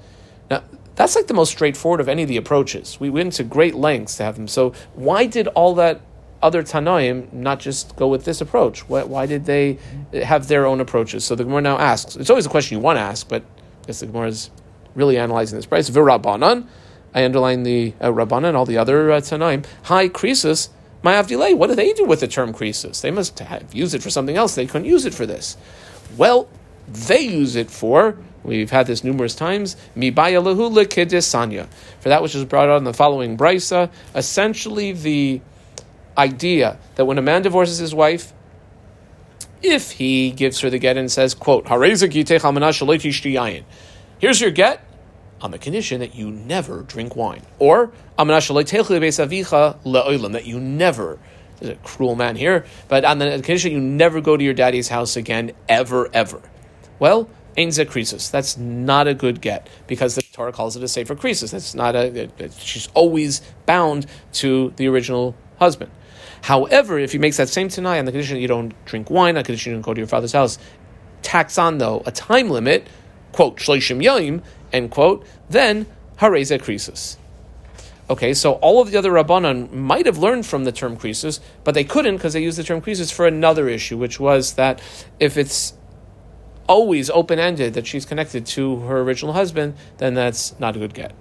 Now that's like the most straightforward of any of the approaches. We went to great lengths to have them. So why did all that other Tanoim not just go with this approach? Why, why, did they have their own approaches? So the Gemara now asks. It's always a question you want to ask, but I guess the Gemara is really analyzing this brisa. V'Rabbanan, I underline the uh, Rabbanan, all the other uh, Tanoim. Hi, Krisus, my Avdilay. What do they do with the term Krisus? They must have used it for something else. They couldn't use it for this. Well, they use it for We've had this numerous times. For that which is brought out in the following brisa, essentially the idea that when a man divorces his wife, if he gives her the get and says, quote, Here's your get, on the condition that you never drink wine. Or, that you never, there's a cruel man here, but on the condition you never go to your daddy's house again, ever, ever. Well, Ein krisus. That's not a good get because the Torah calls it a sefer krisus. That's not a. It, it, she's always bound to the original husband. However, if he makes that same tanai on the condition that you don't drink wine, on the condition you don't go to your father's house, tax on though a time limit, quote shloishim yom, end quote, then hareza krisus. Okay, so all of the other rabbanon might have learned from the term krisus, but they couldn't because they used the term krisus for another issue, which was that if it's always open ended that she's connected to her original husband, then that's not a good get.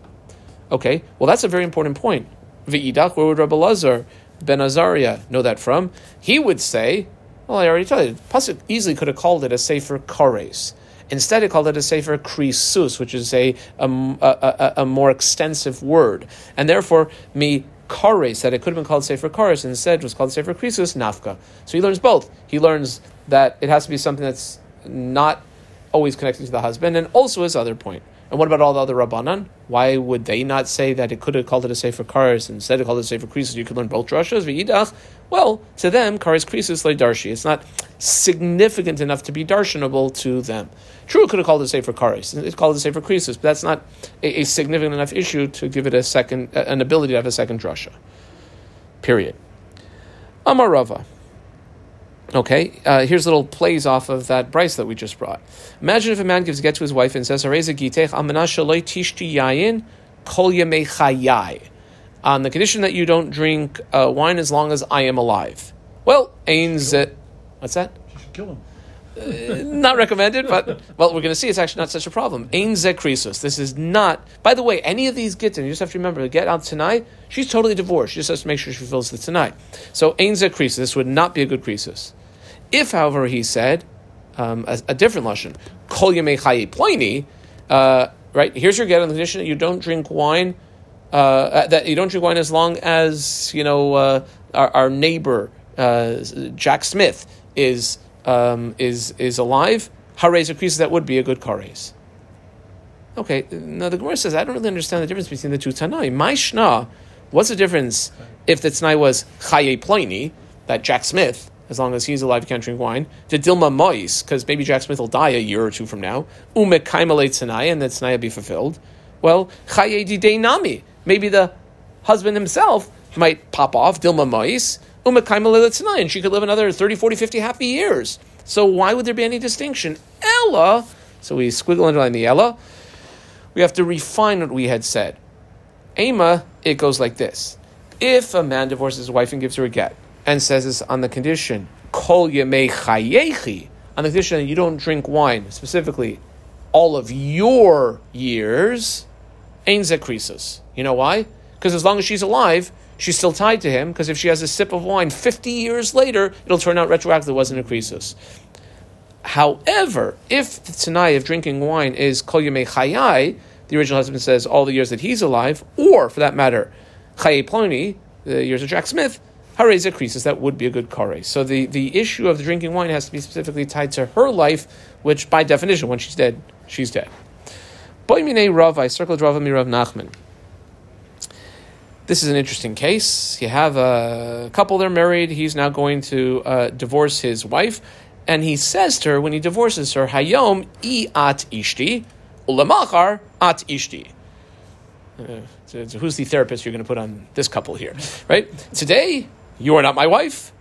Okay, well, that's a very important point. V'idach, where would Rabbi Lazar ben Azariah know that from? He would say, well, I already told you, Pasuk easily could have called it a Sefer Kares. Instead, it called it a sefer krisus, which is a, a, a, a more extensive word. And therefore, me kares, that it could have been called sefer kares, instead was called sefer krisus, nafka. So he learns both. He learns that it has to be something that's not always connected to the husband, and also his other point. And what about all the other Rabbanan? Why would they not say that it could have called it a Sefer Karis instead of called it a Sefer Krisis? You could learn both drashas, v'yidach. Well, to them, Karis Krisis le Darshi. It's not significant enough to be darshanable to them. True, it could have called it a Sefer Karis. It's called it a Sefer Krisis, but that's not a, a, significant enough issue to give it a second, an ability to have a second drasha. Period. Amarava. Okay, uh, here's a little plays off of that brisa that we just brought. Imagine if a man gives get to his wife and says, on the condition that you don't drink uh, wine as long as I am alive. Well, Ains it. What's that? You should kill him. Uh, not recommended, but well, we're going to see it's actually not such a problem. Ain zekrisus. This is not. By the way, any of these gittin, you just have to remember, get out tanai. She's totally divorced. She just has to make sure she fulfills the tanai. So ain zekrisus. This would not be a good krisus. If, however, he said um, a, a, different lashon, kol yemei pliny, uh, right? Here's your get on the condition that you don't drink wine. Uh, uh, that you don't drink wine as long as you know uh, our, our, neighbor uh, Jack Smith is um, is is alive. Harez increases that would be a good kares. Okay, now the Gemara says I don't really understand the difference between the two tanai. My shna, what's the difference if the tanai was chaye pliny that Jack Smith as long as he's alive, can't drink wine. To Dilma Mois, because maybe Jack Smith will die a year or two from now. Umekaimale Tanai, and that Tanai be fulfilled. Well, Chaye Nami. Maybe the husband himself might pop off, Dilma Mois, Umekaimale Tanai, and she could live another 30, 40, 50, happy years. So why would there be any distinction? Ella, so we squiggle underline the Ella, we have to refine what we had said. Ema, it goes like this. If a man divorces his wife and gives her a get, and says this on the condition kol yemei chayechi, on the condition that you don't drink wine, specifically all of your years, ein zekrisus. You know why? Because as long as she's alive, she's still tied to him. Because if she has a sip of wine 50 years later, it'll turn out retroactively wasn't a krisus. However, if the tanai of drinking wine is kol yemei chayai, the original husband says all the years that he's alive, or for that matter, chaye ploni, the years of Jack Smith, Hareza creases, that would be a good kare. So the, the issue of the drinking wine has to be specifically tied to her life, which by definition, when she's dead, she's dead. Boy mine Rav, I circled Rav Nachman. This is an interesting case. You have a couple, they're married. He's now going to uh, divorce his wife. And he says to her, when he divorces her, Hayom i at ishti, ulamachar at ishti. Uh, so who's the therapist you're going to put on this couple here, right? Today, you are not my wife,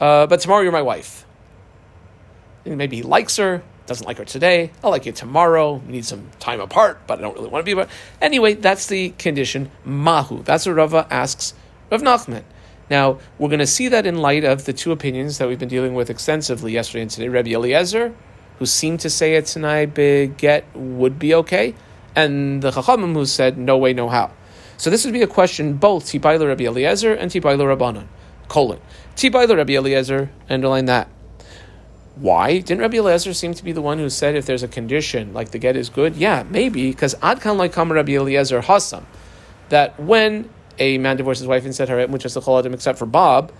uh, but tomorrow you're my wife. maybe he likes her, doesn't like her today. I'll like you tomorrow. We need some time apart, but I don't really want to be apart. Anyway, that's the condition. Mahu. That's what Rava asks Rav Nachman. Now, we're going to see that in light of the two opinions that we've been dealing with extensively yesterday and today. Rabbi Eliezer, who seemed to say it tanai, big get would be okay, and the Chachamim who said no way, no how. So this would be a question both Tibayla Rabbi Eliezer and Tibayla Rabbanon colon. Tibai the Rabbi Eliezer, underline that. Why? Didn't Rabbi Eliezer seem to be the one who said if there's a condition, like the get is good? Yeah, maybe, because Adkan like Rabbi Eliezer Hassam, that when a man divorces his wife and said her which is the choladim except for Bob,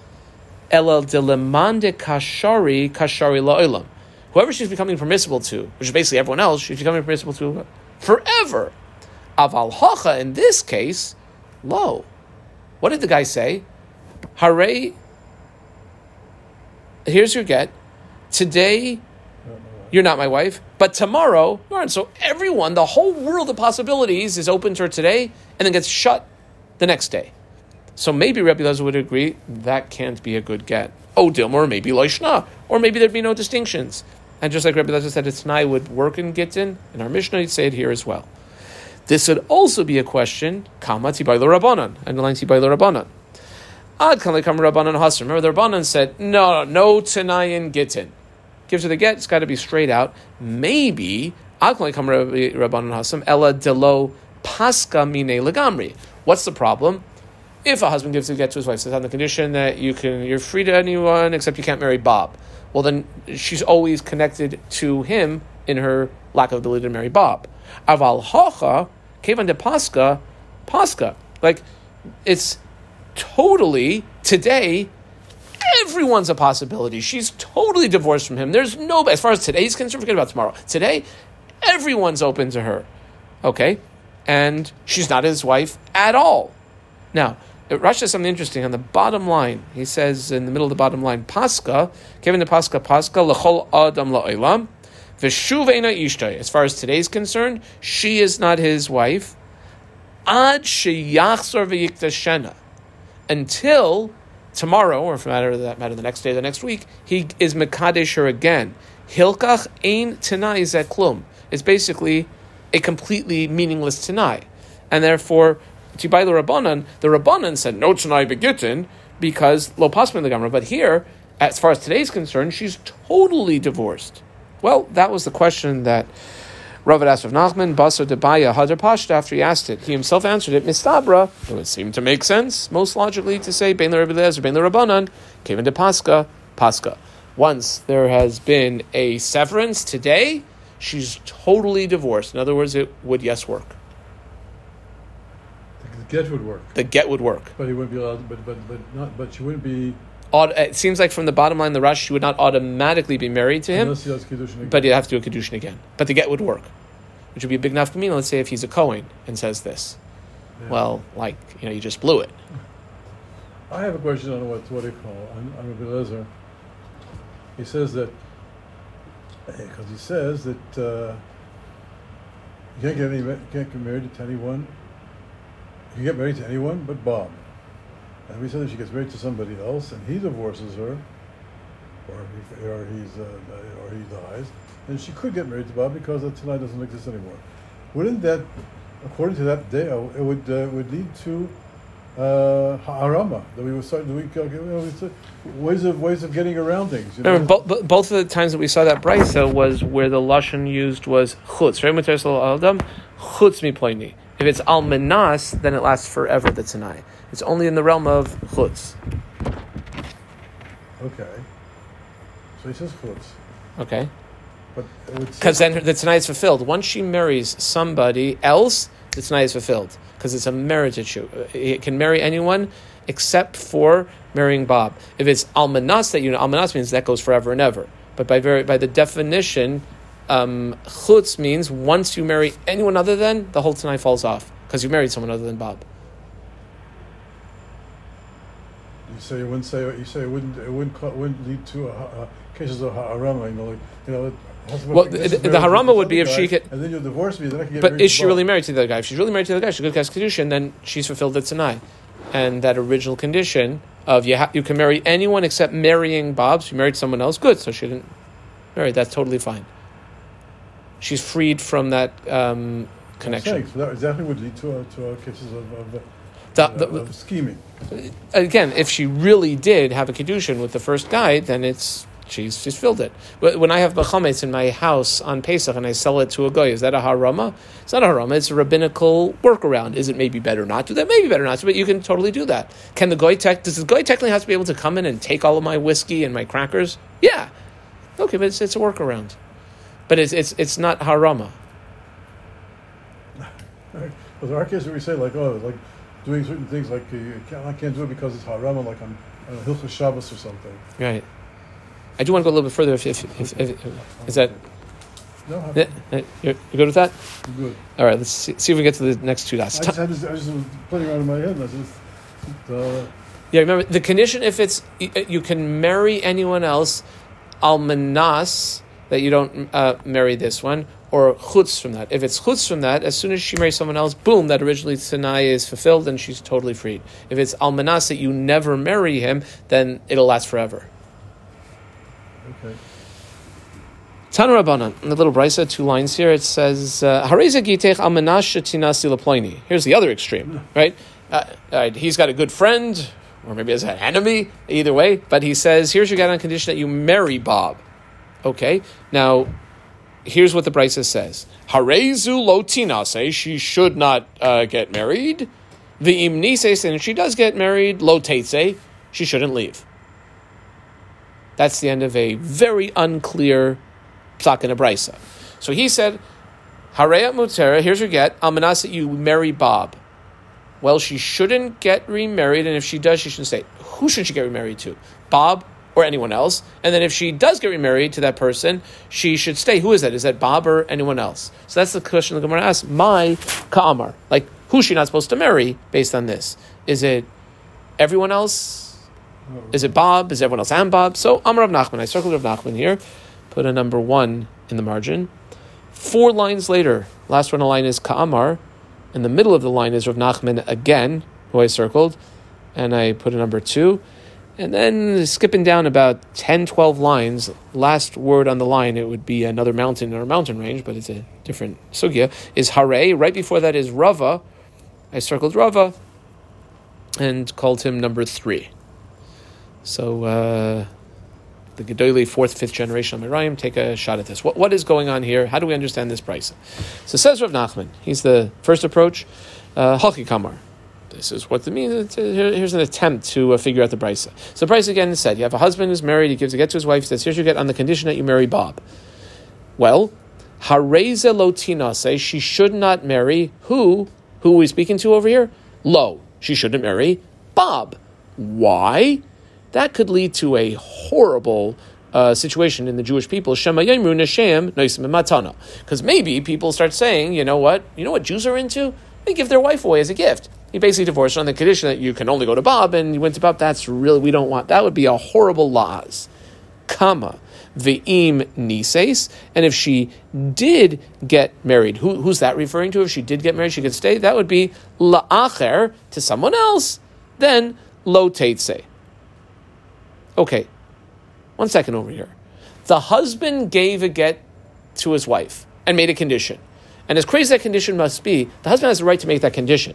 Elel delemande kashari kashari la'ilam. Whoever she's becoming permissible to, which is basically everyone else, she's becoming permissible to forever. Aval hacha in this case, lo. What did the guy say? Hare, here's your get. Today, you're not my wife, but tomorrow, you aren't. So everyone, the whole world of possibilities is open to her today and then gets shut the next day. So maybe Rabbi Lezer would agree that can't be a good get. Oh, Dilmer, maybe Loishna, or maybe there'd be no distinctions. And just like Rabbi Lezer said, it's Tanai would work in Gittin, and our Mishnah, you'd say it here as well. This would also be a question, Kama Tibai Rabbanan, underline Tibai Rabbanan. Ad kan lekam Rabbanan Hasr. Remember, the Rabbanan said, no, no Tanayin Gittin. Gives her the get, it's got to be straight out. Maybe, Ad kan lekam Rabbanan Hasr, Ella Delo Pasca Mine Legamri. What's the problem? If a husband gives a get to his wife, says on the condition that you can, you're free to anyone except you can't marry Bob. Well, then she's always connected to him in her lack of ability to marry Bob. Aval hocha kevan de pasca, pasca. Like it's totally today. Everyone's a possibility. She's totally divorced from him. There's no, as far as today's concerned, forget about tomorrow. Today, everyone's open to her. Okay? And she's not his wife at all. Now, Rashi says something interesting on the bottom line. He says in the middle of the bottom line, Pascha, Kevin the Pascha, Pascha, lechol adam la'olam, v'shuveina ishtay. As far as today's concerned, she is not his wife. Ad sheyachzor v'yiktashena. Until tomorrow, or for matter of that matter, the next day, the next week, he is mekadesh again. Hilkach ein tanai zeklum. It's basically a completely meaningless tanai, and therefore Tibai the Rabbanan, the Rabbanan said no Tanai Begittin because lo pasmin the Gamra. But here, as far as today's concerned, she's totally divorced. Well, that was the question that Rav asked of Nachman, Baso Debaya, Hadar Pashta, after he asked it. He himself answered it, Mistabra. It would seem to make sense, most logically, to say, Ben Lezer, Ben Rabbanan, Kevin de Pascha, Pascha. Once there has been a severance today, she's totally divorced. In other words, it would, yes, work. The get would work, The get would work. but he wouldn't be allowed. But but but not. But she wouldn't be It seems like from the bottom line, the Rush, she would not automatically be married to him, unless he does kiddushin again. but he'd have to do a Kedushin again. But the get would work, which would be a big enough nafkamina. Let's say if he's a Cohen and says this. Yeah. Well, like, you know, you just blew it. I have a question on what what do you call on, on Rabbi Lezer. He says that because he says that uh, you can't get any can't get married to anyone. You can get married to anyone but Bob. And we said if she gets married to somebody else and he divorces her, or he, or he's uh, or he dies, then she could get married to Bob because that tanai doesn't exist anymore. Wouldn't that, according to that day, it would uh, would lead to uh, harama that we were starting. We you know, uh, ways of ways of getting around things. You know? Remember, bo- bo- both of the times that we saw that brisa was where the lashon used was chutz. Right, Adam, chutz miploini. If it's al menas, then it lasts forever. The tanai. It's only in the realm of chutz. Okay. So he says chutz, Okay, because then the tanai is fulfilled. Once she marries somebody else, the tanai is fulfilled because it's a marriage issue. It can marry anyone except for marrying Bob. If it's almanas that you know, al menas means that goes forever and ever. But by very by the definition, um, chutz means once you marry anyone other than the whole tanai falls off because you married someone other than Bob. you say you wouldn't say you say it wouldn't it wouldn't ca- wouldn't lead to a, uh, cases of harama. You know, like you know. Well, the- the harama would be if she could- And then you divorce me. Then I can get But is she really married to the other guy? If she's really married to the other guy, she's a good guy's kedushin, then she's fulfilled the tanai, and that original condition of you ha- you can marry anyone except marrying Bob. She married someone else, good. So she didn't marry. That's totally fine. She's freed from that um, connection. saying, so that exactly would lead to uh, to uh, cases of, of, uh, The- uh, the- of scheming. again, if she really did have a kedushin with the first guy, then it's she's she's filled it. When I have bachametz in my house on Pesach and I sell it to a guy, is that a harama? It's not a harama. It's a rabbinical workaround. Is it maybe better not to? do That maybe better not to, but you can totally do that. Can the goy tech? Does the goy technically have to be able to come in and take all of my whiskey and my crackers? Yeah. Okay, but it's, it's a workaround. But it's it's it's not harama. <laughs> Right. But there are cases where we say like, oh, like doing certain things like uh, I can't do it because it's harama, like I'm on Hilchas Shabbos or something. Right. I do want to go a little bit further. If, if, if, if, is that No, I'm yeah, you're, you're good with that? good. All right, let's see, see if we get to the next two dots. I just had this. I just was playing around in my head. I just, uh, Yeah, remember the condition if it's you- you can marry anyone else, almanas that you don't uh, marry this one, or chutz from that. If it's chutz from that, as soon as she marries someone else, boom, that originally tanai is fulfilled and she's totally freed. If it's almanas that you never marry him, then it'll last forever. okay. Tan Rabbanan, in the little brisa, two lines here, it says, uh. Here's the other extreme, right? Uh, right? He's got a good friend, or maybe has an enemy, either way, but he says, here's your guy on condition that you marry Bob. Okay? Now, here's what the brisa says. Harezu lo tinase, she should not uh, get married. The imnises, and if she does get married, lo teitse, she shouldn't leave. That's the end of a very unclear psak in a brisa. So he said, Hareya Mutera, here's your get. Almanas that you marry Bob. Well, she shouldn't get remarried, and if she does, she shouldn't. Who should she get remarried to? Bob or anyone else? And then if she does get remarried to that person, she should stay. Who is that? Is that Bob or anyone else? So that's the question the Gemara asks. My Ka'amar. Like, who's she not supposed to marry based on this? Is it everyone else? Is it Bob? Is everyone else and Bob? So Amar of Nachman. I circled of Nachman here. Put a number one in the margin. Four lines later, last one on the line is Ka'amar. In the middle of the line is Rav Nachman again, who I circled, and I put a number two. And then skipping down about 10, 12 lines, last word on the line, it would be another mountain or mountain range, but it's a different sugya, is Hare. Right before that is Rava. I circled Rava and called him number three. So uh, the Gedoli, fourth, fifth generation of Mirayim, take a shot at this. What, what is going on here? How do we understand this brisa? So says Rav Nachman. He's the first approach. Uh, Halki Kamar. This is what it means. Here's an attempt to uh, figure out the brisa. So the brisa again is said: you have a husband who's married, he gives a get to his wife, he says, "Here's your get on the condition that you marry Bob." Well, hareza lotina say she should not marry who? Who are we speaking to over here? Lo, she shouldn't marry Bob. Why? That could lead to a horrible uh, situation in the Jewish people. Because maybe people start saying, you know what? You know what Jews are into? They give their wife away as a gift. He basically divorced her on the condition that you can only go to Bob, and you went to Bob. That's really we don't want. That would be a horrible laws. Ve'im nises, and if she did get married, who, who's that referring to? If she did get married, she could stay. That would be la'acher to someone else. Then lo teitse. Okay, one second over here. The husband gave a get to his wife and made a condition. And as crazy that condition must be, the husband has the right to make that condition.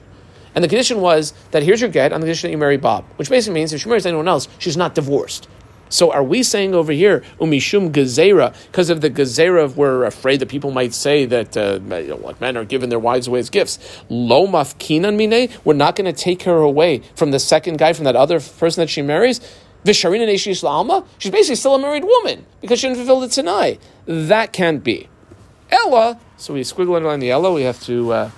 And the condition was that here's your get on the condition that you marry Bob, which basically means if she marries anyone else, she's not divorced. So are we saying over here, umishum gezera, because of the gezera of we're afraid that people might say that uh, like men are giving their wives away as gifts. Lo mafkinan mine, we're not going to take her away from the second guy, from that other person that she marries. Visharina Neshish Alma, she's basically still a married woman because she didn't fulfill the Tanai. That can't be. Ella, so we squiggle underline the Ella, we have to uh,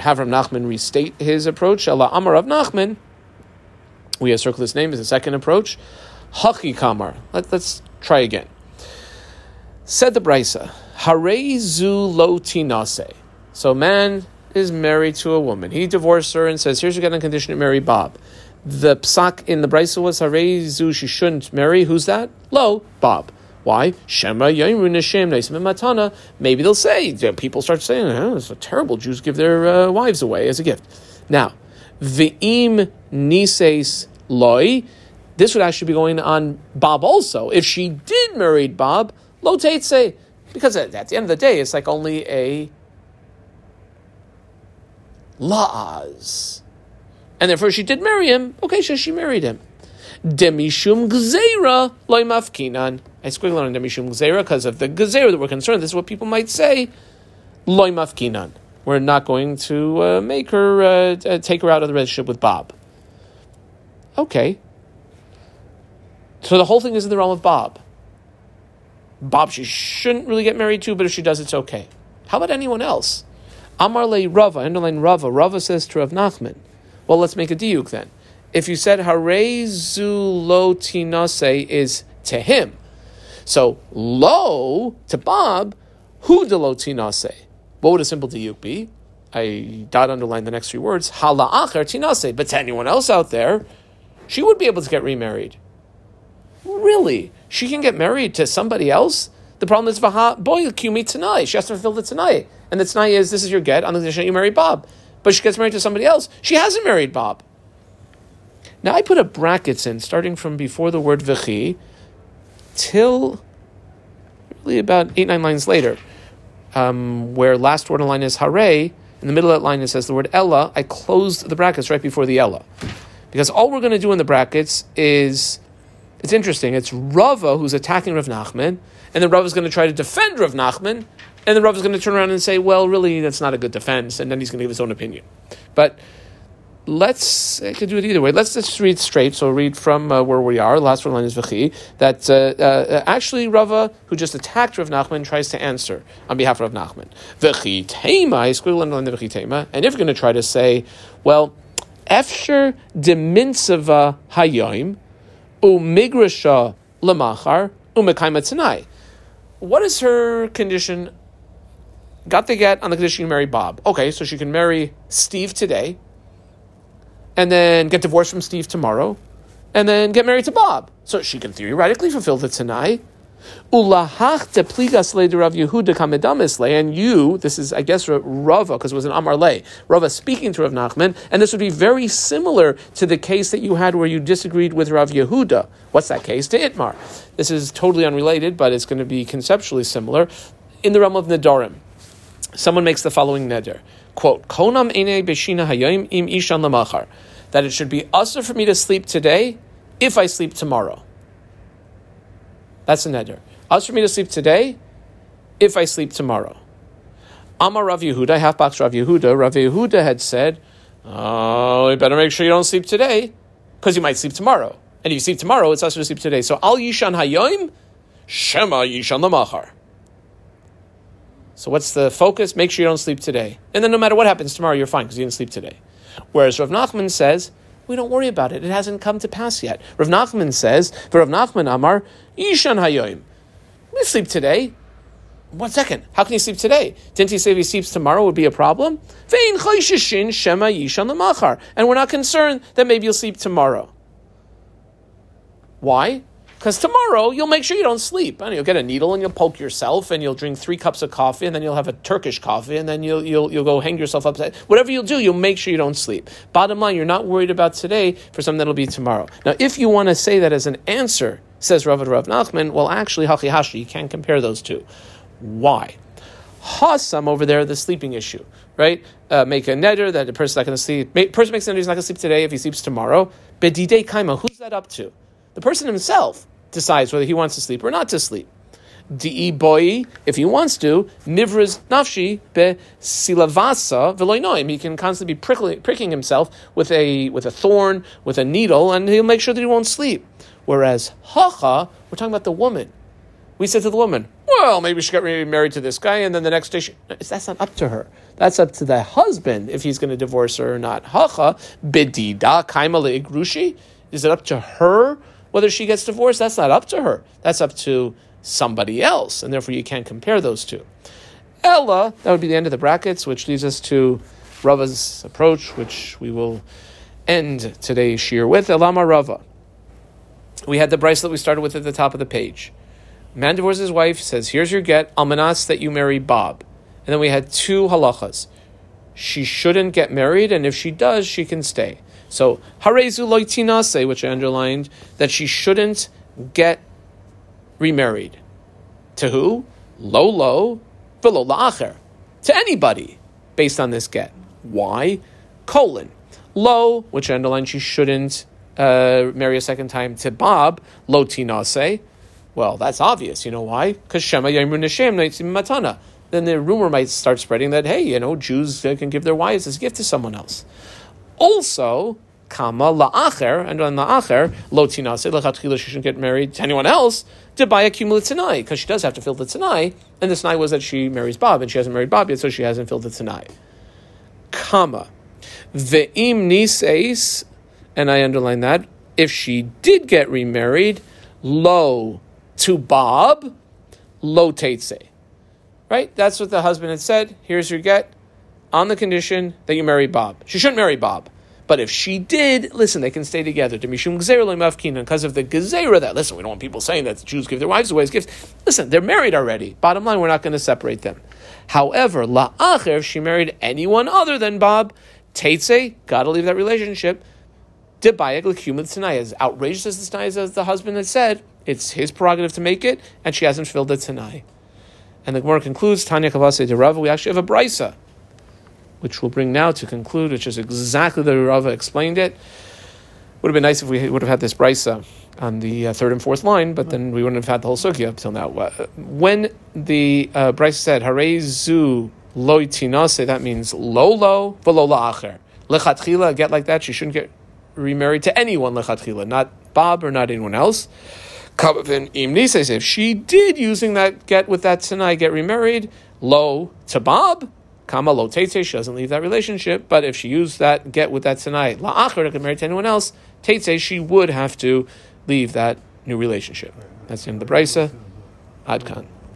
have Rav Nachman restate his approach. Ella Amar Rav Nachman, we have circled his name as the second approach. Haki Kamar. Let, us try again. Said the Brisa, Hare zu lo tinase. So man is married to a woman. He divorced her and says, here's your getting condition to marry Bob. The psak in the brisa was Harezu she shouldn't marry. Who's that? Lo, Bob. Why? Shema Matana. Maybe they'll say people start saying, oh, it's terrible. Jews give their uh, wives away as a gift. Now, V'im Nises Loi. This would actually be going on Bob also. If she did marry Bob, Lo say because at the end of the day, it's like only a laws. And therefore she did marry him. Okay, so she married him. Demishum gzeira loy mafkinan. I squiggle on demishum gzeira because of the gzeira that we're concerned. This is what people might say. Loy mafkinan. We're not going to uh, make her uh, uh, take her out of the relationship with Bob. Okay. So the whole thing is in the realm of Bob. Bob, she shouldn't really get married to, but if she does, it's okay. How about anyone else? Amar le Rava, underline Rava. Rava says to Rav Nachman. Well, let's make a diuk then. If you said harezu lo tinase is to him, so lo to Bob, who de lo tinase? What would a simple diuk be? I dot underline the next three words. Hala acher tinase. But to anyone else out there, she would be able to get remarried. Really? She can get married to somebody else? The problem is, Vaha, boy, kumi tanai. She has to fulfill the tanai. And the tanai is, this is your get on the condition you marry Bob but she gets married to somebody else. She hasn't married Bob. Now I put a brackets in, starting from before the word v'chi till really about eight nine lines later, um, where last word in line is hare. In the middle of that line it says the word ella. I closed the brackets right before the ella, because all we're going to do in the brackets is it's interesting. It's Rava who's attacking Rav Nachman, and then Rava is going to try to defend Rav Nachman, and then Rav is going to turn around and say, well, really, that's not a good defense, and then he's going to give his own opinion. But let's I could do it either way. Let's just read straight. So read from uh, where we are. Last line is v'chi. That uh, uh, actually Rava, who just attacked Rav Nachman, tries to answer on behalf of Rav Nachman. V'chi tema. Squiggle underline the v'chi tema. And if you're going to try to say, well, efsher deminsava hayoim umigrasha lemachar umekaima tanai. What is her condition? Got the get on the condition you marry Bob. Okay, so she can marry Steve today and then get divorced from Steve tomorrow, and then get married to Bob. So she can theoretically fulfill the Tanai. Ulahach de pligas Yehuda kamedamis le, and you, this is, I guess, Rava, because it was an Amar le, Rava speaking to Rav Nachman, and this would be very similar to the case that you had where you disagreed with Rav Yehuda. What's that case? To Itmar. This is totally unrelated, but it's going to be conceptually similar. In the realm of Nadarim, someone makes the following neder quote, Konam ene beshina hayim im ishan lamachar, that it should be usher for me to sleep today if I sleep tomorrow. That's a neder. Usher for me to sleep today if I sleep tomorrow. Amar Rav Yehuda, half box Rav Yehuda, Rav Yehuda had said, Oh, you better make sure you don't sleep today, because you might sleep tomorrow. And if you sleep tomorrow, it's usher to sleep today. So al yishan hayim, shema yishan lamachar. So what's the focus? Make sure you don't sleep today. And then no matter what happens tomorrow, you're fine because you didn't sleep today. Whereas Rav Nachman says, we don't worry about it. It hasn't come to pass yet. Rav Nachman says, for Rav Nachman Amar, Ishan Hayoim. We sleep today. One second. How can you sleep today? Didn't he say if he sleeps tomorrow would be a problem? And we're not concerned that maybe you'll sleep tomorrow. Why? Because tomorrow you'll make sure you don't sleep. And you'll get a needle and you'll poke yourself and you'll drink three cups of coffee and then you'll have a Turkish coffee and then you'll, you'll, you'll go hang yourself up. Whatever you'll do, you'll make sure you don't sleep. Bottom line, you're not worried about today for something that'll be tomorrow. Now, if you want to say that as an answer, says Rav Rav Nachman, well, actually, Hachi Hashi, you can't compare those two. Why? Hasam over there, the sleeping issue, right? Uh, make a neder that the person's not going to sleep. Make, person makes a neder he's not going to sleep today if he sleeps tomorrow. Bedide kaima, who's that up to? The person himself decides whether he wants to sleep or not to sleep. Di boy, if he wants to, nivras nafshi be silavasa veloinoim. He can constantly be pricking himself with a with a thorn, with a needle, and he'll make sure that he won't sleep. Whereas hacha, we're talking about the woman. We said to the woman, well, maybe she got married to this guy, and then the next day, she, that's not up to her. That's up to the husband if he's going to divorce her or not. Hacha bedida kaimale igrushi. Is it up to her whether she gets divorced, that's not up to her. That's up to somebody else, and therefore you can't compare those two. Ella, that would be the end of the brackets, which leads us to Rava's approach, which we will end today's shir with. Elama Rava. We had the bracelet we started with at the top of the page. Man divorces his wife, says, Here's your get, almanas that you marry Bob. And then we had two halachas. She shouldn't get married, and if she does, she can stay. So harezu loitinase, which I underlined, that she shouldn't get remarried. To who? Lo lo, velo la'acher. To anybody, based on this get. Why? Colon. Lo, which I underlined, she shouldn't uh, marry a second time to Bob. Lo tinase. Well, that's obvious. You know why? Because Shema Yamru Neshem Matana. Then the rumor might start spreading that, hey, you know, Jews can give their wives as a gift to someone else. Also, kama la'acher, and on la'acher, lo tinase, lechatchila, she shouldn't get married to anyone else, to buy a cumulative tanai, because she does have to fill the tanai, and the tanai was that she marries Bob, and she hasn't married Bob yet, so she hasn't filled the tanai. Kama. Ve'im niseis, and I underline that, if she did get remarried, lo to Bob, lo teitse. Right? That's what the husband had said. Here's your get on the condition that you marry Bob. She shouldn't marry Bob. But if she did, listen, they can stay together. Because of the gezerah that, listen, we don't want people saying that the Jews give their wives away as gifts. Listen, they're married already. Bottom line, we're not going to separate them. However, la'acher, if she married anyone other than Bob, Teitze, got to leave that relationship. Tanai. As outrageous as the tanai as the husband had said, it's his prerogative to make it, and she hasn't filled the tanai. And the Gemara concludes, Tanya Kavase de Rava, we actually have a brisa which we'll bring now to conclude, which is exactly the Rava explained it. Would have been nice if we would have had this brisa on the uh, third and fourth line, but then we wouldn't have had the whole sugya up till now. When the uh, said "Harei zu loy tinase," that means lo lo v'lo la'acher. lechatchila, get like that, she shouldn't get remarried to anyone lechatchila, not Bob or not anyone else. If she did using that get with that Tanai get remarried, lo to Bob, Kama lo tete, she doesn't leave that relationship. But if she used that get with that Tanai, la acher to get married to anyone else, tete, she would have to leave that new relationship. That's in the Brisa. Adkan.